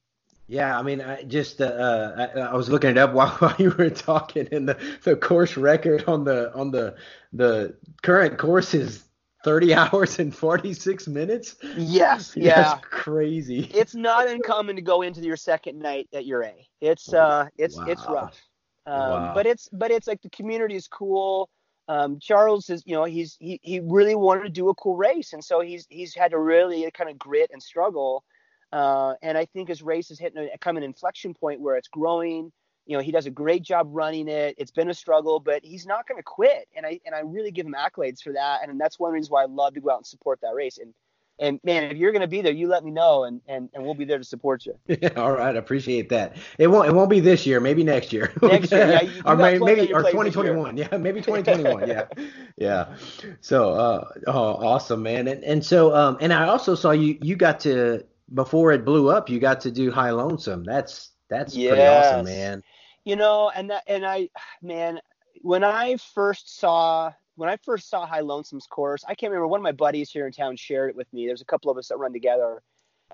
Yeah, I mean, I just uh, uh, I, I was looking it up while, while you were talking, and the, the course record on the on the the current course is 30 hours and 46 minutes. Yes, yeah. That's crazy. It's not uncommon to go into your second night at Ouray. It's uh it's it's rough. Um, Wow. but it's but it's like the community is cool. Um, Charles is you know he's he, he really wanted to do a cool race and so he's he's had to really kind of grit and struggle. Uh, and I think his race is hitting a kind of an inflection point where it's growing. You know, he does a great job running it. It's been a struggle, but he's not going to quit. And I and I really give him accolades for that. And that's one reason why I love to go out and support that race. And and man, if you're going to be there, you let me know, and and and we'll be there to support you. All right, I appreciate that. It won't it won't be this year, maybe next year. Next year, yeah, you- you or got may, plenty on maybe or 2021. Yeah, maybe 2021. yeah. Yeah. So uh oh, awesome, man. And and so um and I also saw you you got to before it blew up, you got to do High Lonesome. That's that's pretty awesome, man. you know and that and i man when i first saw when i first saw high lonesome's course i can't remember one of my buddies here in town shared it with me. There's a couple of us that run together.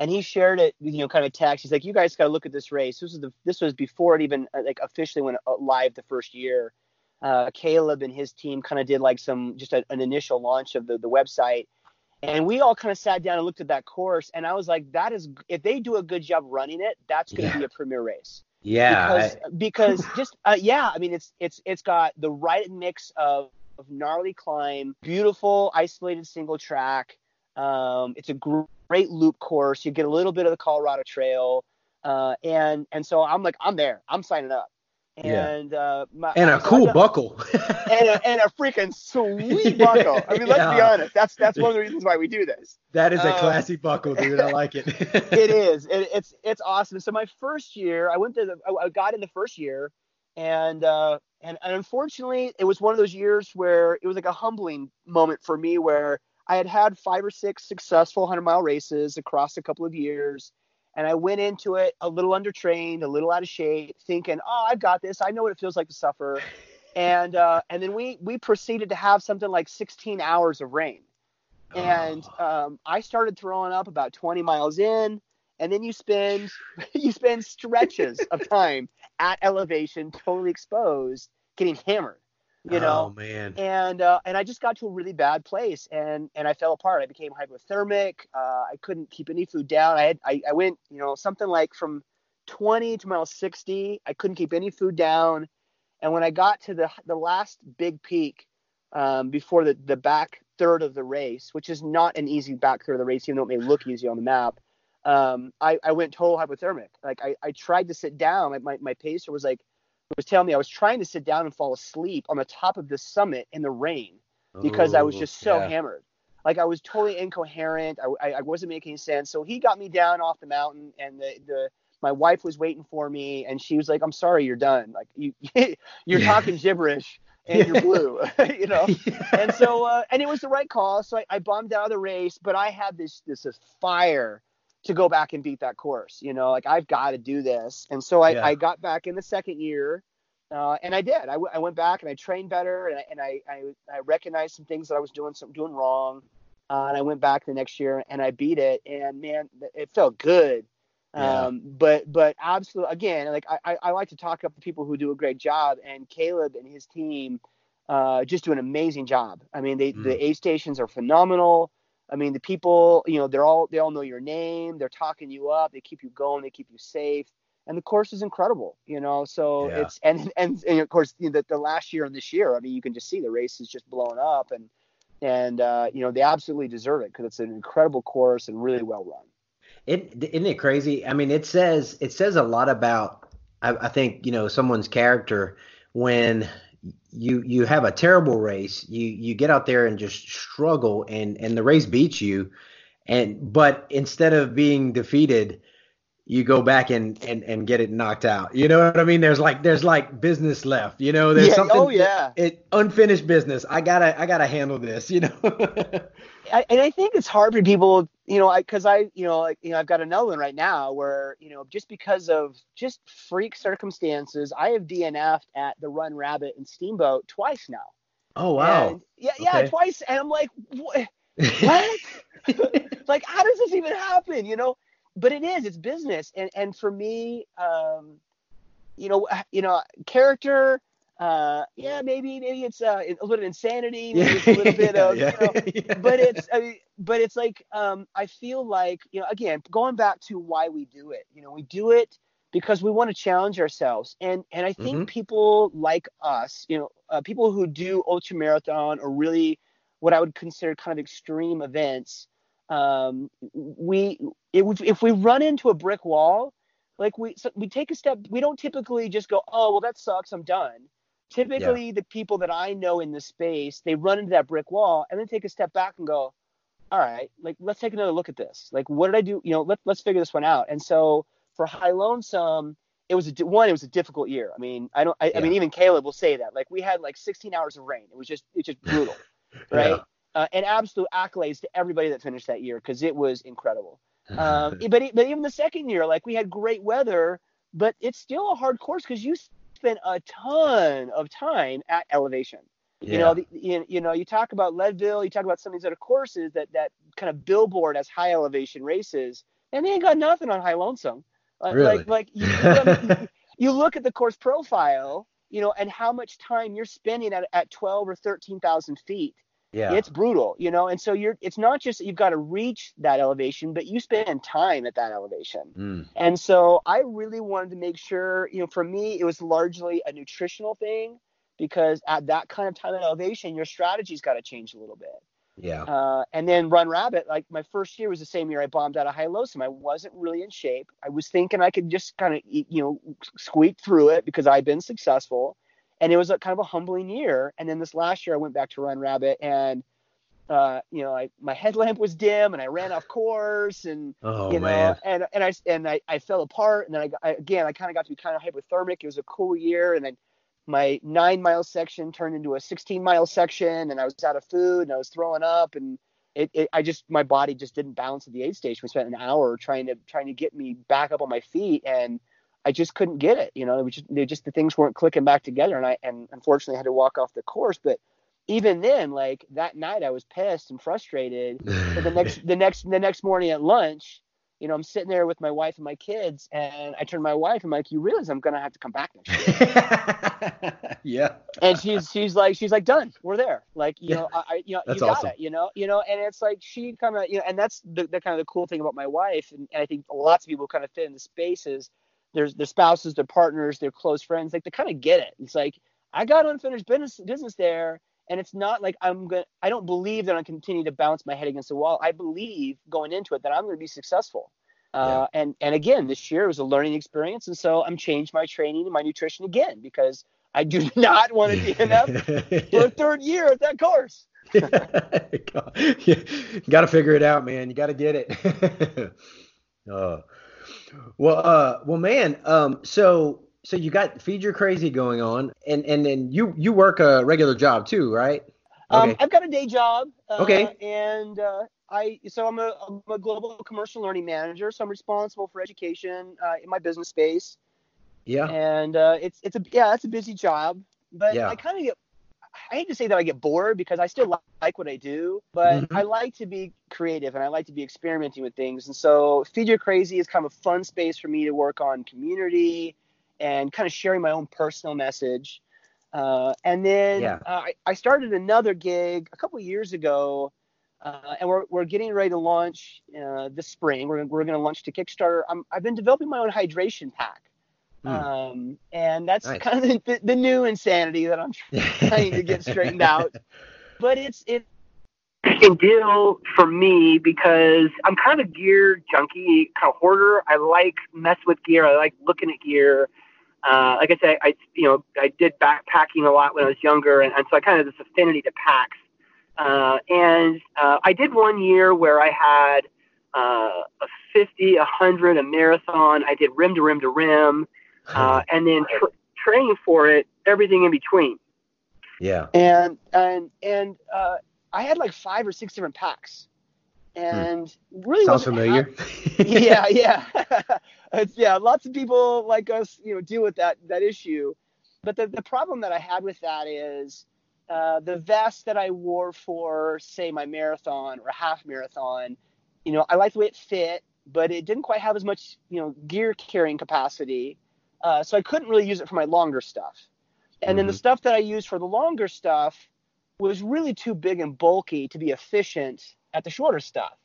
And he shared it you know kind of a text. He's like you guys got to look at this race. This was the this was before it even uh, like officially went uh, live the first year. Uh, caleb and his team kind of did like some just a, an initial launch of the the website. And we all kind of sat down and looked at that course and i was like that is if they do a good job running it that's going to Yeah. be a premier race. Yeah. because I- because just uh, yeah i mean it's it's it's got the right mix of, of gnarly climb beautiful isolated single track um, it's a gr- great loop course you get a little bit of the colorado trail uh, and and so i'm like i'm there i'm signing up Yeah. and uh, my, and a cool buckle. and a, and a freaking sweet buckle i mean let's be honest that's that's one of the reasons why we do this that is a uh, classy buckle, dude. I like it. it is. It, it's it's awesome. So my first year, I went to the, I got in the first year, and uh, and and unfortunately, it was one of those years where it was like a humbling moment for me, where I had had five or six successful hundred mile races across a couple of years, and I went into it a little undertrained, a little out of shape, thinking, oh, I've got this. I know what it feels like to suffer, and uh, and then we we proceeded to have something like 16 hours of rain. And um, I started throwing up about 20 miles in, and then you spend you spend stretches of time at elevation, totally exposed, getting hammered, you know. Oh man. And uh, and I just got to a really bad place, and and I fell apart. I became hypothermic. Uh, I couldn't keep any food down. I had I, I went you know something like from 20 to mile 60. I couldn't keep any food down, and when I got to the the last big peak um, before the the back third of the race, which is not an easy back third of the race, even though it may look easy on the map. Um, I, I went total hypothermic. Like I, I tried to sit down. My, my, my pacer was like, was telling me I was trying to sit down and fall asleep on the top of the summit in the rain because I was just so yeah. hammered. Like I was totally incoherent. I, I, I wasn't making sense. So he got me down off the mountain, and the the my wife was waiting for me, and she was like, "I'm sorry, you're done. Like you you're Yeah. talking gibberish and you're blue, you know." and so uh, and it was the right call. So I, I bombed out of the race, but I had this this, this fire to go back and beat that course. You know, like I've got to do this. And so I, Yeah. I got back in the second year, uh, and I did. I, w- I went back and I trained better, and I and I, I, I recognized some things that I was doing some doing wrong, uh, and I went back the next year and I beat it, and man, it felt good. Yeah. Um, but but absolutely, again, like I, I like to talk up the people who do a great job, and Caleb and his team uh, just do an amazing job. I mean, they, Mm. the aid stations are phenomenal. I mean, the people, you know, they're all they all know your name. They're talking you up. They keep you going. They keep you safe. And the course is incredible, you know. So Yeah. it's and, and and of course the, the last year and this year, I mean, you can just see the race is just blown up, and and uh, you know they absolutely deserve it because it's an incredible course and really well run. It isn't it crazy? I mean, it says it says a lot about I, I think you know someone's character when you you have a terrible race, you you get out there and just struggle, and and the race beats you, and but instead of being defeated, you go back and and and get it knocked out. You know what I mean? There's like there's like business left. You know, there's Yeah, oh, something. oh, yeah. It unfinished business. I gotta I gotta handle this. You know. I, and I think it's hard for people, you know, because I, you know, like, you know, I've got another one right now where, you know, just because of just freak circumstances, I have DNF'd at the Run Rabbit and Steamboat twice now. oh wow. And, yeah, yeah, Okay. twice, and I'm like, what? what? like, how does this even happen? You know, but it is, it's business, and and for me, um, you know, you know, character. Uh, yeah, maybe maybe it's uh, a little bit of insanity, maybe it's a little bit of, yeah, you know, yeah. but it's I mean, but it's like um, I feel like you know again going back to why we do it. You know, we do it because we want to challenge ourselves, and and I think Mhm. people like us, you know, uh, people who do ultra marathon or really what I would consider kind of extreme events. Um, we it, would- if we run into a brick wall, like we so we take a step. We don't typically just go, oh well that sucks, I'm done. Typically, the people that I know in the space, they run into that brick wall and then take a step back and go, all right, like let's take another look at this. Like, what did I do? You know, let, let's figure this one out. And so for High Lonesome, it was a one. It was a difficult year. I mean, I don't. I, I mean, even Caleb will say that. Like, we had like 16 hours of rain. It was just, it's just brutal, right? Yeah. Uh, and absolute accolades to everybody that finished that year because it was incredible. Um, but but even the second year, like we had great weather, but it's still a hard course because you spend a ton of time at elevation. You know, the, you, you know, you talk about Leadville, you talk about some of these other courses that that kind of billboard as high elevation races, and they ain't got nothing on High Lonesome. Like, Really? like, like you, you, you look at the course profile, you know, and how much time you're spending at at 12 or 13,000 feet. Yeah. It's brutal, you know, and so you're. It's not just you've got to reach that elevation, but you spend time at that elevation. Mm. And so I really wanted to make sure, you know, for me, it was largely a nutritional thing because at that kind of time at elevation, your strategy's got to change a little bit. Yeah. Uh, and then Run Rabbit, like my first year was the same year I bombed out of High Lonesome. I wasn't really in shape. I was thinking I could just kind of, you know, squeak through it because I'd been successful. And it was a kind of a humbling year. And then this last year I went back to Run Rabbit and, uh, you know, I, my headlamp was dim and I ran off course and, Oh you know, man. and and I and I, I fell apart, and then I, got- I again I kind of got to be kind of hypothermic. It was a cool year, and then my nine mile section turned into a 16 mile section, and I was out of food, and I was throwing up, and it, it I just my body just didn't balance at the aid station. We spent an hour trying to trying to get me back up on my feet, and I just couldn't get it. You know, it was just, they just the things weren't clicking back together, and I and unfortunately had to walk off the course, but. Even then, like that night, I was pissed and frustrated. But the next the next the next morning at lunch, you know, I'm sitting there with my wife and my kids, and I turn to my wife. And I'm like, "You realize I'm gonna have to come back next year?" yeah. And she's she's like she's like, "Done, we're there." Like you Yeah. know, I, I you know That's you got awesome. it. You know, you know, and it's like she kind of you know, and that's the, the kind of the cool thing about my wife, and, and I think lots of people kind of fit in the spaces. There's their spouses, their partners, their close friends. Like they kind of get it. It's like I got unfinished business business there. And it's not like I'm gonna. I don't believe that I'm continue to bounce my head against the wall. I believe going into it that I'm going to be successful. Uh, and and again, this year was a learning experience, and so I'm changed my training and my nutrition again because I do not want to DNF for a third year at that course. you got to figure it out, man. You got to get it. uh, well, uh, well, man. Um, so so you got feed your crazy going on, and and then you you work a regular job too, right? Um, I've got a day job. Uh, Okay. And uh, I so I'm a, I'm a global commercial learning manager, so I'm responsible for education uh, in my business space. Yeah. And uh, it's it's a yeah, it's a busy job, but Yeah. I kind of get. I hate to say that I get bored because I still like what I do, but Mhm. I like to be creative and I like to be experimenting with things. And so Feed Your Crazy is kind of a fun space for me to work on community and kind of sharing my own personal message. Uh, and then Yeah. uh, I, I started another gig a couple years ago, uh, and we're, we're getting ready to launch uh, this spring. We're, we're going to launch to Kickstarter. I'm, I've been developing my own hydration pack. Hmm. Um, and that's Nice. kind of the, the new insanity that I'm trying to get straightened out. But it's it interesting deal for me because I'm kind of a gear junkie, kind of hoarder. I like mess with gear. I like looking at gear. Uh, like I said, I you know I did backpacking a lot when I was younger, and, and so I kind of have this affinity to packs. Uh, and uh, I did one year where I had uh, a 50, a 100, a marathon. I did rim to rim to rim, uh, and then tr- training for it, everything in between yeah. and and and uh, I had like five or six different packs, and really Sounds familiar. hap- yeah, yeah, it's, yeah. Lots of people like us, you know, deal with that that issue. But the the problem that I had with that is uh, the vest that I wore for, say, my marathon or half marathon. You know, I liked the way it fit, but it didn't quite have as much, you know, gear carrying capacity. Uh, so I couldn't really use it for my longer stuff. And then the Mhm. stuff that I used for the longer stuff was really too big and bulky to be efficient at the shorter stuff.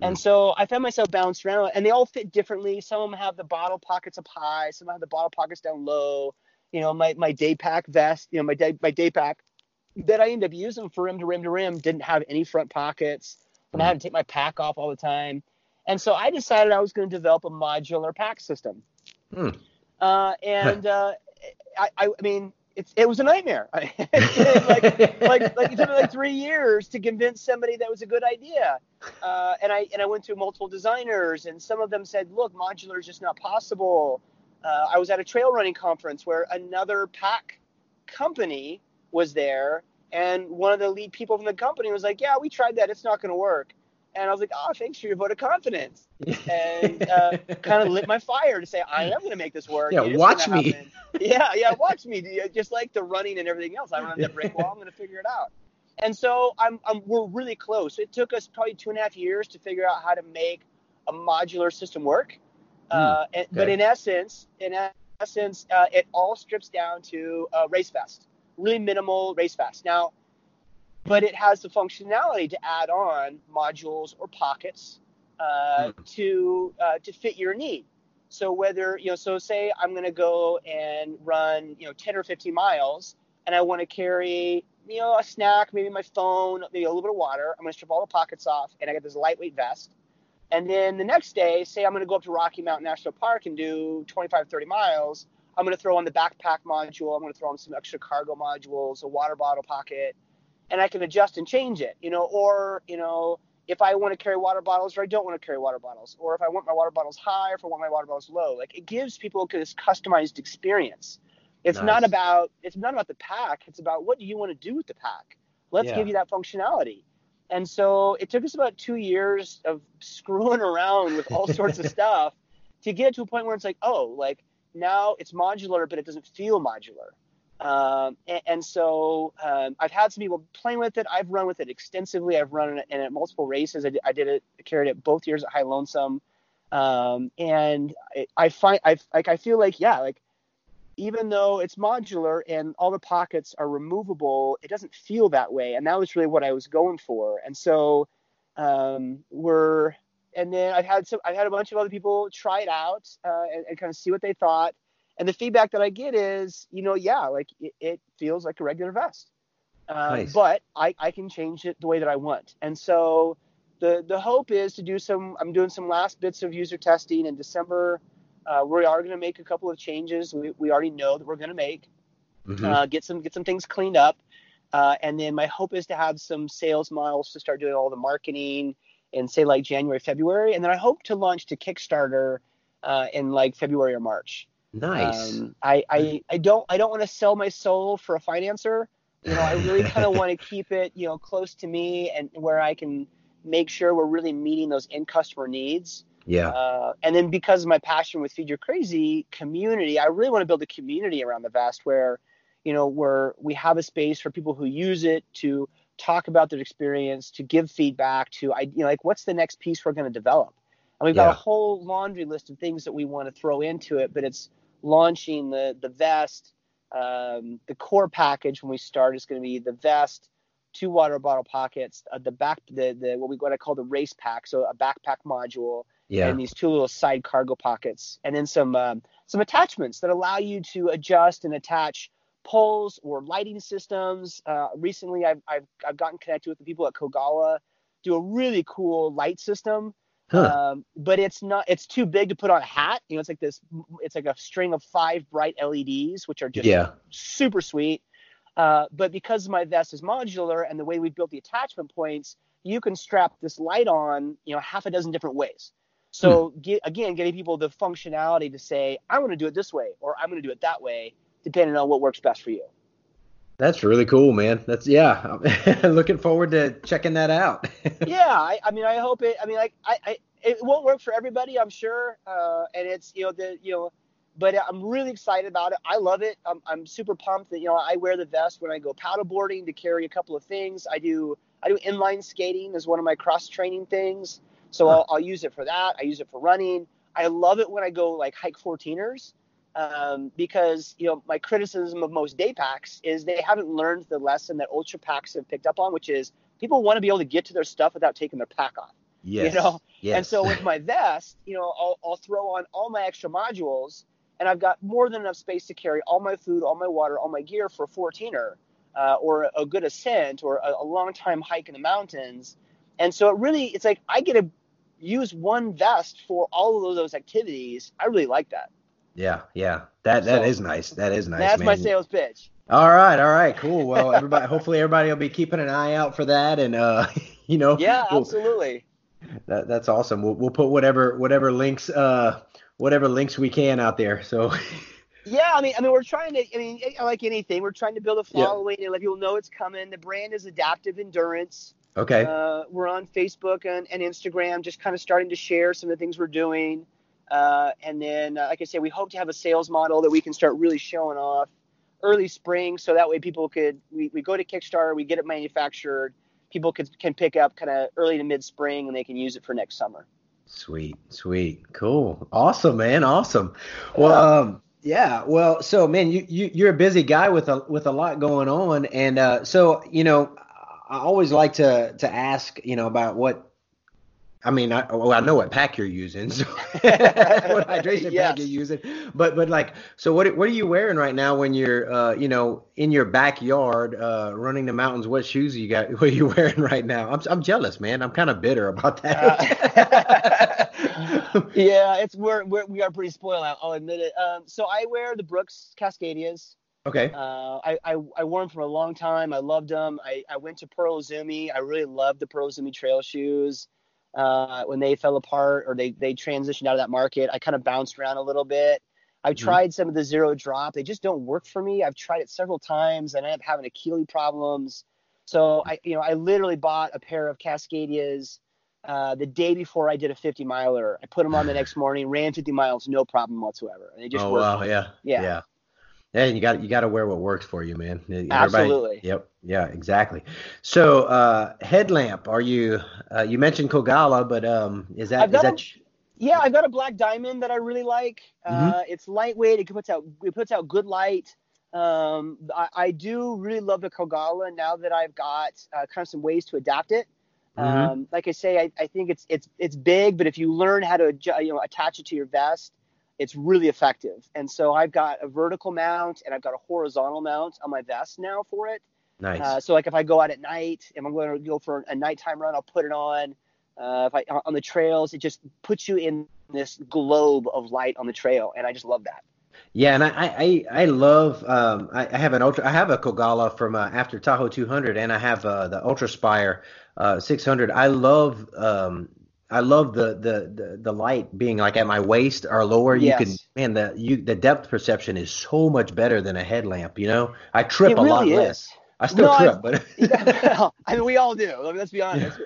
And Mm. so I found myself bounced around, and they all fit differently. Some of them have the bottle pockets up high, some have the bottle pockets down low. You know, my, my day pack vest, you know, my day my day pack that I ended up using for rim to rim to rim didn't have any front pockets, and I had to take my pack off all the time. And so I decided I was going to develop a modular pack system. Hmm. Uh, and uh, I, I, mean, it's, it was a nightmare. like, like, like it took me like three years to convince somebody that was a good idea. Uh, and I and I went to multiple designers, and some of them said, "Look, modular is just not possible." Uh, I was at a trail running conference where another pack company was there, and one of the lead people from the company was like, "Yeah, we tried that; it's not going to work." And I was like, "Oh, thanks for your vote of confidence." and uh, kind of lit my fire to say I am going to make this work. Yeah, watch me. happen. Yeah, yeah, watch me. Just like the running and everything else, I run that brick wall. I'm going to figure it out. And so I'm, I'm, we're really close. It took us probably two and a half years to figure out how to make a modular system work. Uh, and, But in essence, in essence, uh, it all strips down to a race vest, really minimal race vest. Now, but it has the functionality to add on modules or pockets uh, to uh, to fit your need. So whether you know, so say I'm going to go and run you know 10 or 15 miles, and I want to carry you know a snack, maybe my phone, maybe a little bit of water. I'm going to strip all the pockets off, and I get this lightweight vest. And then the next day, say I'm going to go up to Rocky Mountain National Park and do 25, 30 miles. I'm going to throw on the backpack module. I'm going to throw on some extra cargo modules, a water bottle pocket, and I can adjust and change it. You know, or you know, if I want to carry water bottles or I don't want to carry water bottles, or if I want my water bottles high or if I want my water bottles low. Like it gives people this customized experience. It's not about it's not about the pack. It's about what do you want to do with the pack. Let's Yeah. give you that functionality. And so it took us about two years of screwing around with all sorts of stuff to get to a point where it's like, oh, like now it's modular, but it doesn't feel modular. Um, and, and so um, I've had some people playing with it. I've run with it extensively. I've run it in at multiple races. I did, I did it, carried it both years at High Lonesome. Um, and I, I find, I like, I feel like, yeah, like even though it's modular and all the pockets are removable, it doesn't feel that way. And that was really what I was going for. And so um, we're, and then I've had some, I've had a bunch of other people try it out uh, and, and kind of see what they thought. And the feedback that I get is, you know, yeah, like it, it feels like a regular vest, um, Nice. but I, I can change it the way that I want. And so the the hope is to do some. I'm doing some last bits of user testing in December. Uh, we are going to make a couple of changes. We, we already know that we're going to make Mhm. uh, get some get some things cleaned up, uh, and then my hope is to have some sales models to start doing all the marketing in say like January February, and then I hope to launch to Kickstarter uh, in like February or March. Nice. Um, I, I I don't I don't want to sell my soul for a financer. You know, I really kind of want to keep it you know close to me and where I can make sure we're really meeting those end customer needs. Yeah. Uh, and then because of my passion with Feed Your Crazy community, I really want to build a community around the vest where, you know, where we have a space for people who use it to talk about their experience, to give feedback, to I you know, like what's the next piece we're going to develop. And we've got a whole laundry list of things that we want to throw into it, but it's launching the the vest. Um, the core package when we start is going to be the vest, two water bottle pockets, uh, the back, the the what we what I call the race pack, so a backpack module, Yeah. and these two little side cargo pockets, and then some um, some attachments that allow you to adjust and attach poles or lighting systems. Uh, recently, I've, I've I've gotten connected with the people at Kogalla, do a really cool light system. Huh. Um, but it's not it's too big to put on a hat. You know, it's like this it's like a string of five bright LEDs, which are just yeah. super sweet. Uh, but because my vest is modular and the way we built the attachment points, you can strap this light on, you know, half a dozen different ways. So get, again, getting people the functionality to say, I'm going to do it this way or I'm going to do it that way, depending on what works best for you. That's really cool, man. That's yeah. Looking forward to checking that out. yeah, I, I mean, I hope it. I mean, like, I, I, it won't work for everybody, I'm sure. Uh, and it's, you know, the, you know, but I'm really excited about it. I love it. I'm, I'm super pumped that you know I wear the vest when I go paddleboarding to carry a couple of things. I do, I do inline skating as one of my cross training things, so Huh. I'll, I'll use it for that. I use it for running. I love it when I go like hike 14ers. Um, because you know my criticism of most day packs is they haven't learned the lesson that ultra packs have picked up on, which is people want to be able to get to their stuff without taking their pack off. yes. You know, Yes. and so with my vest, you know, I'll, I'll throw on all my extra modules, and I've got more than enough space to carry all my food, all my water, all my gear for a 14er, uh, or a, good ascent, or a, a long time hike in the mountains. And so it really, it's like I get to use one vest for all of those activities. I really like that. Yeah, yeah. That that So- is nice. That is nice. That's man. my sales pitch. All right, all right, cool. Well, everybody, hopefully everybody will be keeping an eye out for that, and uh, you know, Yeah, we'll- absolutely. that, that's awesome. We'll we'll put whatever whatever links uh whatever links we can out there. So Yeah, I mean, I mean, we're trying to. I mean, like anything, we're trying to build a Yeah. following and let people know it's coming. The brand is Adaptive Endurance. okay, Uh, we're on Facebook and, and Instagram, just kind of starting to share some of the things we're doing. Uh, and then, uh, like I said, we hope to have a sales model that we can start really showing off early spring, so that way people could we, we go to Kickstarter, we get it manufactured, people could can pick up kind of early to mid spring, and they can use it for next summer. sweet, sweet, cool, awesome, man, awesome. Well, um, yeah, well, so man, you you you're a busy guy with a with a lot going on, and uh, so you know, I always like to to ask, you know, about what. I mean, I, well, I know what pack you're using, so what hydration Yes. pack you're using, but but like, so what what are you wearing right now when you're, uh, you know, in your backyard, uh, running the mountains? What shoes you got? What are you wearing right now? I'm I'm jealous, man. I'm kind of bitter about that. yeah, it's we're, we're we are pretty spoiled. I'll I'll admit it. Um, so I wear the Brooks Cascadias. okay. Uh, I, I I wore them for a long time. I loved them. I, I went to Pearl Zumi. I really loved the Pearl Zumi trail shoes. Uh, when they fell apart or they they transitioned out of that market, I kind of bounced around a little bit. I've Mhm. tried some of the zero drop. They just don't work for me. I've tried it several times and I end up having Achilles problems. So I you know I literally bought a pair of Cascadias uh, the day before I did a 50 miler. I put them on the next morning, ran 50 miles, no problem whatsoever. And they just oh work. wow, yeah, Yeah. yeah. Yeah, you got you got to wear what works for you, man. Everybody- Absolutely. Yep. Yeah. Exactly. So, uh, headlamp. Are you? Uh, you mentioned Kogalla, but um, is that is that? Yeah, I've got a black diamond that I really like. Mm-hmm. Uh, it's lightweight. It puts out it puts out good light. Um, I, I do really love the Kogalla now that I've got uh, kind of some ways to adapt it. Mhm. Um, like I say, I, I think it's it's it's big, but if you learn how to you know attach it to your vest, it's really effective. And so I've got a vertical mount and I've got a horizontal mount on my vest now for it. nice. Uh, so like if I go out at night, if I'm going to go for a nighttime run, I'll put it on. Uh, if I on the trails, it just puts you in this globe of light on the trail, and I just love that. Yeah, and I I, I love um I, I have an ultra I have a Kogalla from uh, after Tahoe 200 and I have uh, the UltrAspire uh 600. I love um I love the, the the the light being like at my waist or lower. Yes. You can man the you the depth perception is so much better than a headlamp. You know, I trip it a lot really less. I still No, I- trip, but well, I mean, we all do. I mean, let's be honest.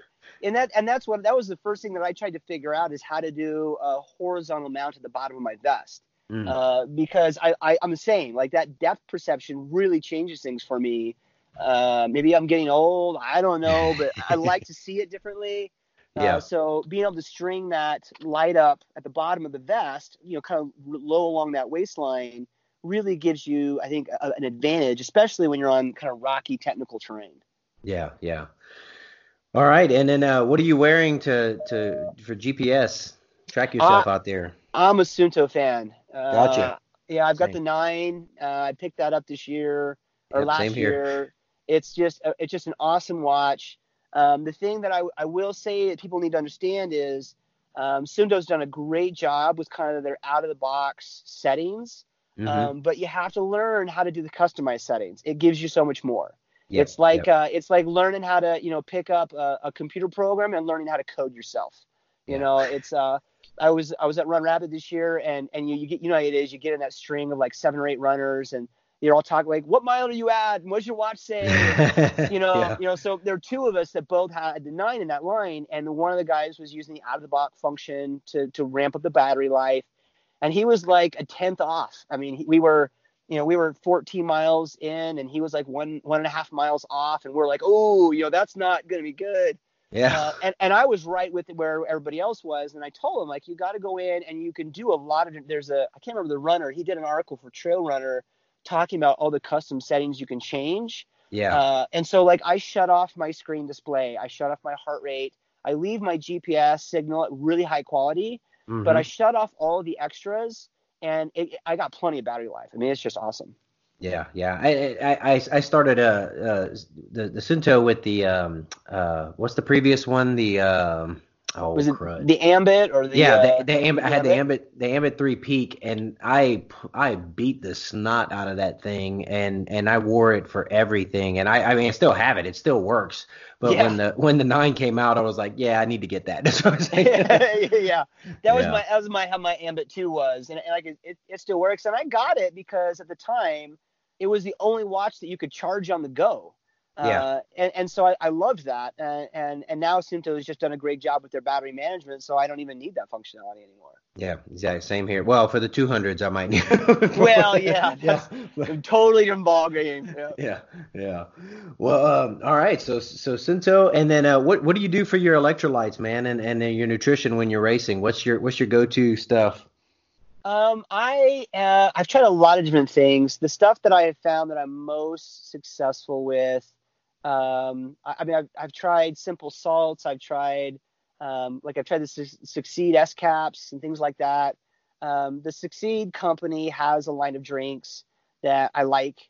and that and that's what that was the first thing that I tried to figure out is how to do a horizontal mount at the bottom of my vest. Mm. Uh, because I, I I'm saying like that depth perception really changes things for me. Uh, maybe I'm getting old. I don't know, but I like to see it differently. Uh, yeah. so being able to string that light up at the bottom of the vest, you know, kind of low along that waistline, really gives you, I think, a, an advantage, especially when you're on kind of rocky technical terrain. Yeah, yeah. All right, and then uh, what are you wearing to to for GPS? Track yourself uh, out there. I'm a Suunto fan. Uh, gotcha. Yeah, I've got same. the nine. Uh, I picked that up this year or yep, last year. It's just uh, it's just an awesome watch. Um, the thing that I, I will say that people need to understand is um, Suunto's done a great job with kind of their out of the box settings, mm-hmm. um, but you have to learn how to do the customized settings. It gives you so much more. Yep, it's like yep. uh, it's like learning how to you know pick up a, a, computer program and learning how to code yourself. You yeah. know, it's uh, I was I was at Run Rabbit this year, and and you, you get you know how it is. You get in that string of like seven or eight runners, and you're all talking like, "What mile are you at? And what's your watch say?" you know, yeah. you know. So there are two of us that both had the nine in that line, and one of the guys was using the out of the box function to to ramp up the battery life, and he was like a tenth off. I mean, he, we were you know, we were 14 miles in and he was like one, one and a half miles off. And we're like, oh, you know, that's not going to be good. Yeah. Uh, and, and I was right with where everybody else was. And I told him, like, you got to go in and you can do a lot of, there's a, I can't remember the runner. He did an article for Trail Runner talking about all the custom settings you can change. Yeah. Uh, and so, like, I shut off my screen display, I shut off my heart rate, I leave my GPS signal at really high quality, mm-hmm. but I shut off all the extras and it, I got plenty of battery life. I mean, it's just awesome. Yeah, yeah. I I I started uh, uh the the Suunto with the um uh what's the previous one the um Oh, was it crud. the Ambit or the yeah the, uh, the, Ambit, the I had the Ambit? The Ambit three peak and I I beat the snot out of that thing and and I wore it for everything and I I mean I still have it. It still works. But yeah. when the when the nine came out I was like yeah I need to get that. That's what I was saying yeah. That was yeah. my that was my how my Ambit two was and, and like it, it still works and I got it because at the time it was the only watch that you could charge on the go yeah. Uh, and, and so I, I loved that. And, and, and now Suunto has just done a great job with their battery management. So I don't even need that functionality anymore. Yeah, exactly. Same here. Well, for the 200s, I might need. well, yeah, that's yeah. totally different ball game. Yeah, yeah. yeah. Well, um, all right. So, so Suunto, and then uh, what what do you do for your electrolytes, man, and and your nutrition when you're racing? What's your what's your go to stuff? Um, I uh, I've tried a lot of different things. The stuff that I have found that I'm most successful with um, I, I, mean, I've, I've tried simple salts. I've tried, um, like I've tried the Su- Succeed S caps and things like that. Um, the Succeed company has a line of drinks that I like.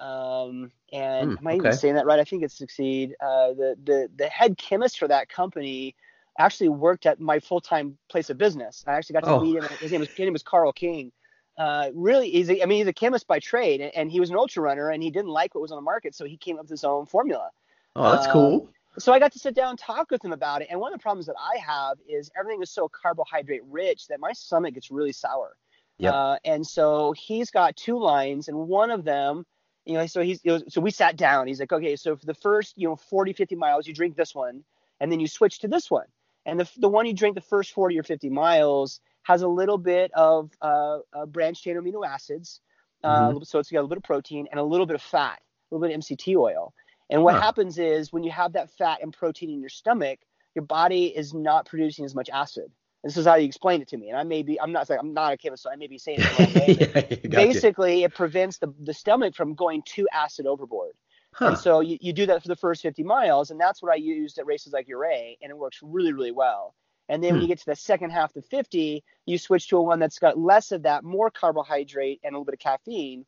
Um, and mm, am I okay. even saying that right? I think it's Succeed. Uh, the, the, the head chemist for that company actually worked at my full-time place of business. I actually got to oh. meet him. His name was, his name was Karl King uh, really he's a, I mean he's a chemist by trade and, and, he was an ultra runner and he didn't like what was on the market so he came up with his own formula. Oh, that's uh, cool. So I got to sit down and talk with him about it. And one of the problems that I have is everything is so carbohydrate rich that my stomach gets really sour. Yeah. Uh, and so he's got two lines and one of them, you know, so he's you know, so we sat down. He's like, okay, so for the first you know 40, 50 miles, you drink this one, and then you switch to this one. And the the one you drink the first 40 or 50 miles has a little bit of uh, uh, branched chain amino acids. Uh, mm-hmm. So it's got a little bit of protein and a little bit of fat, a little bit of MCT oil. And what huh. happens is when you have that fat and protein in your stomach, your body is not producing as much acid. This is how you explain it to me. And I may be, I'm not saying I'm not a chemist, so I may be saying it the wrong way. yeah, basically, you. it prevents the, the stomach from going too acid overboard. Huh. And so you, you do that for the first 50 miles, and that's what I used at races like Ouray, and it works really, really well. And then hmm. when you get to the second half the 50, you switch to a one that's got less of that, more carbohydrate and a little bit of caffeine.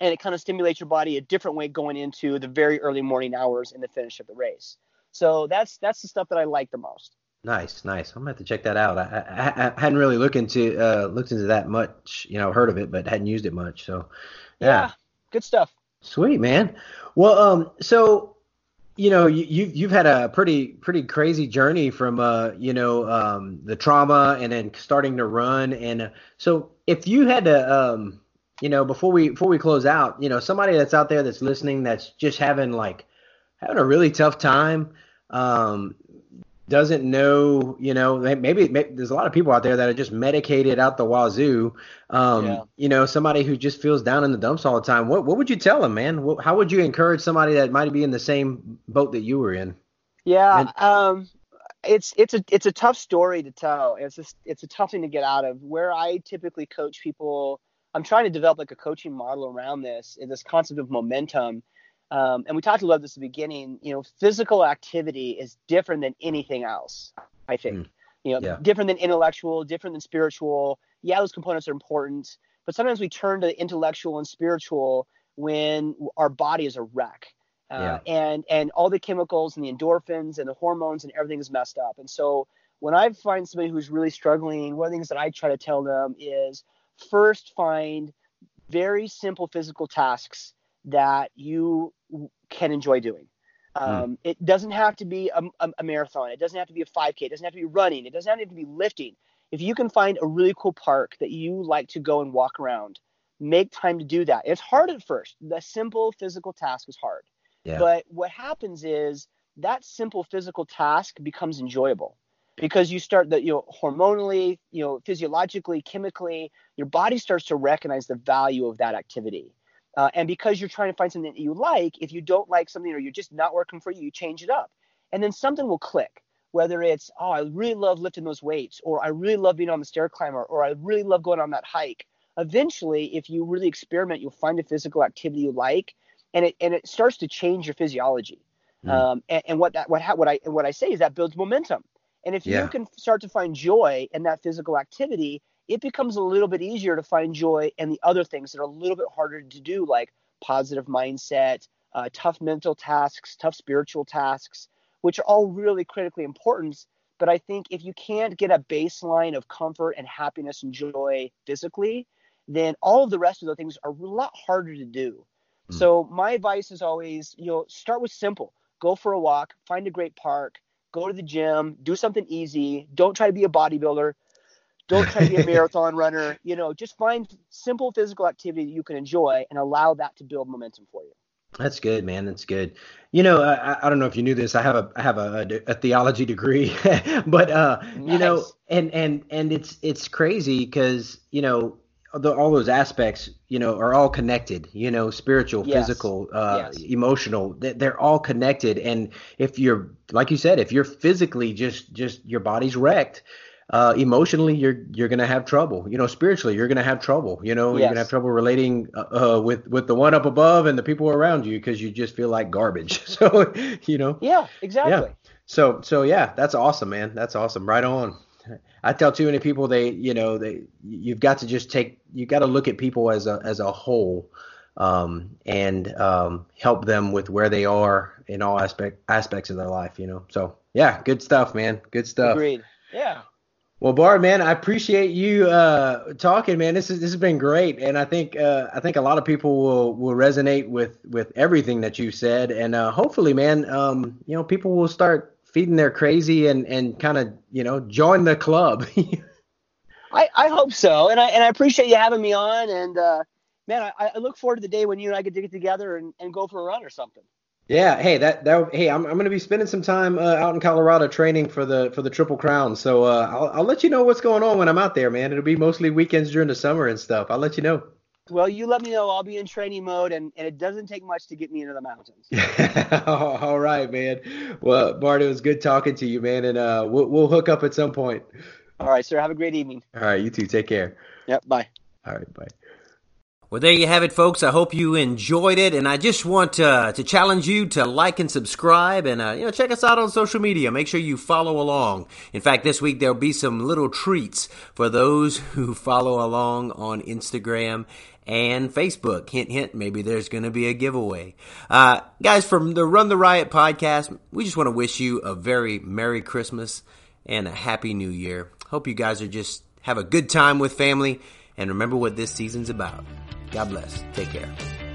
And it kind of stimulates your body a different way going into the very early morning hours in the finish of the race. So that's that's the stuff that I like the most. Nice, nice. I'm gonna have to check that out. I, I, I hadn't really looked into uh, looked into that much. You know, heard of it, but hadn't used it much. So, yeah, yeah good stuff. Sweet man. Well, um, so you know you you've had a pretty pretty crazy journey from uh you know um the trauma and then starting to run. And uh, so if you had to um you know before we before we close out you know somebody that's out there that's listening that's just having like having a really tough time um doesn't know, you know, maybe, maybe, there's a lot of people out there that are just medicated out the wazoo. Um, yeah. You know, somebody who just feels down in the dumps all the time. What what would you tell them, man? What, how would you encourage somebody that might be in the same boat that you were in? Yeah, and, um, it's it's a it's a tough story to tell. It's just it's a tough thing to get out of. Where I typically coach people, I'm trying to develop like a coaching model around this. This concept of momentum um, and we talked about this at the beginning. You know, physical activity is different than anything else. I think. Mm. You know, yeah. different than intellectual, different than spiritual. Yeah, those components are important, but sometimes we turn to intellectual and spiritual when our body is a wreck. Uh, yeah. and and all the chemicals and the endorphins and the hormones and everything is messed up. And so when I find somebody who's really struggling, one of the things that I try to tell them is first find very simple physical tasks that you can enjoy doing. Hmm. Um. It doesn't have to be a, a, a, marathon. It doesn't have to be a 5K. It doesn't have to be running. It doesn't have to be lifting. If you can find a really cool park that you like to go and walk around, make time to do that. It's hard at first. The simple physical task is hard. Yeah. But what happens is that simple physical task becomes enjoyable because you start that you know hormonally, you know physiologically, chemically, your body starts to recognize the value of that activity. Uh, and because you're trying to find something that you like, if you don't like something or you're just not working for you, you change it up. And then something will click, whether it's, oh, I really love lifting those weights, or I really love being on the stair climber, or I really love going on that hike. Eventually, if you really experiment, you'll find a physical activity you like, and it and it starts to change your physiology. Mm. Um, and, and, what that what what I what I say is that builds momentum. And if yeah. you can start to find joy in that physical activity, it becomes a little bit easier to find joy in the other things that are a little bit harder to do, like positive mindset, uh, tough mental tasks, tough spiritual tasks, which are all really critically important. But I think if you can't get a baseline of comfort and happiness and joy physically, then all of the rest of the things are a lot harder to do. Mm. So my advice is always, you know, start with simple. Go for a walk, find a great park, go to the gym, do something easy. Don't try to be a bodybuilder. Don't try to be a marathon runner. You know, just find simple physical activity that you can enjoy and allow that to build momentum for you. That's good, man. That's good. You know, I, I don't know if you knew this. I have a I have a, a theology degree, but uh, nice. you know, and and and it's it's crazy because you know the, all those aspects, you know, are all connected. You know, spiritual, yes. physical, uh, yes. emotional. They're all connected. And if you're, like you said, if you're physically just just your body's wrecked, uh, emotionally you're you're gonna have trouble. You know, spiritually you're gonna have trouble. You know, yes. you're gonna have trouble relating uh, uh, with with the one up above and the people around you because you just feel like garbage. So you know. Yeah, exactly. Yeah. So so yeah, that's awesome, man. That's awesome. Right on. I tell too many people they you know they you've got to just take you've got to look at people as a as a whole. Um, and um, help them with where they are in all aspect aspects of their life, you know. So yeah, good stuff, man. Good stuff. Agreed. Yeah. Well, Bart, man, I appreciate you uh, talking, man. This is this has been great, and I think uh, I think a lot of people will will resonate with with everything that you said, and uh, hopefully, man, um, you know, people will start feeding their crazy and and kind of you know join the club. I, I hope so, and I and I appreciate you having me on, and uh, man, I, I look forward to the day when you and I get to get together and, and go for a run or something. Yeah, hey, that that hey, I'm I'm going to be spending some time uh, out in Colorado training for the for the Triple Crown. So uh, I'll I'll let you know what's going on when I'm out there, man. It'll be mostly weekends during the summer and stuff. I'll let you know. Well, you let me know. I'll be in training mode, and, and it doesn't take much to get me into the mountains. All right, man. Well, Bart, it was good talking to you, man, and uh, we'll we'll hook up at some point. All right, sir. Have a great evening. All right, you too. Take care. Yep. Bye. All right. Bye. Well, there you have it, folks. I hope you enjoyed it, and I just want to challenge you to like and subscribe, and uh, you know, check us out on social media. Make sure you follow along. In fact, this week there'll be some little treats for those who follow along on Instagram and Facebook. Hint, hint. Maybe there's going to be a giveaway, uh, guys. From the Run the Riot podcast, we just want to wish you a very merry Christmas and a happy New Year. Hope you guys are just have a good time with family, and remember what this season's about. God bless. Take care.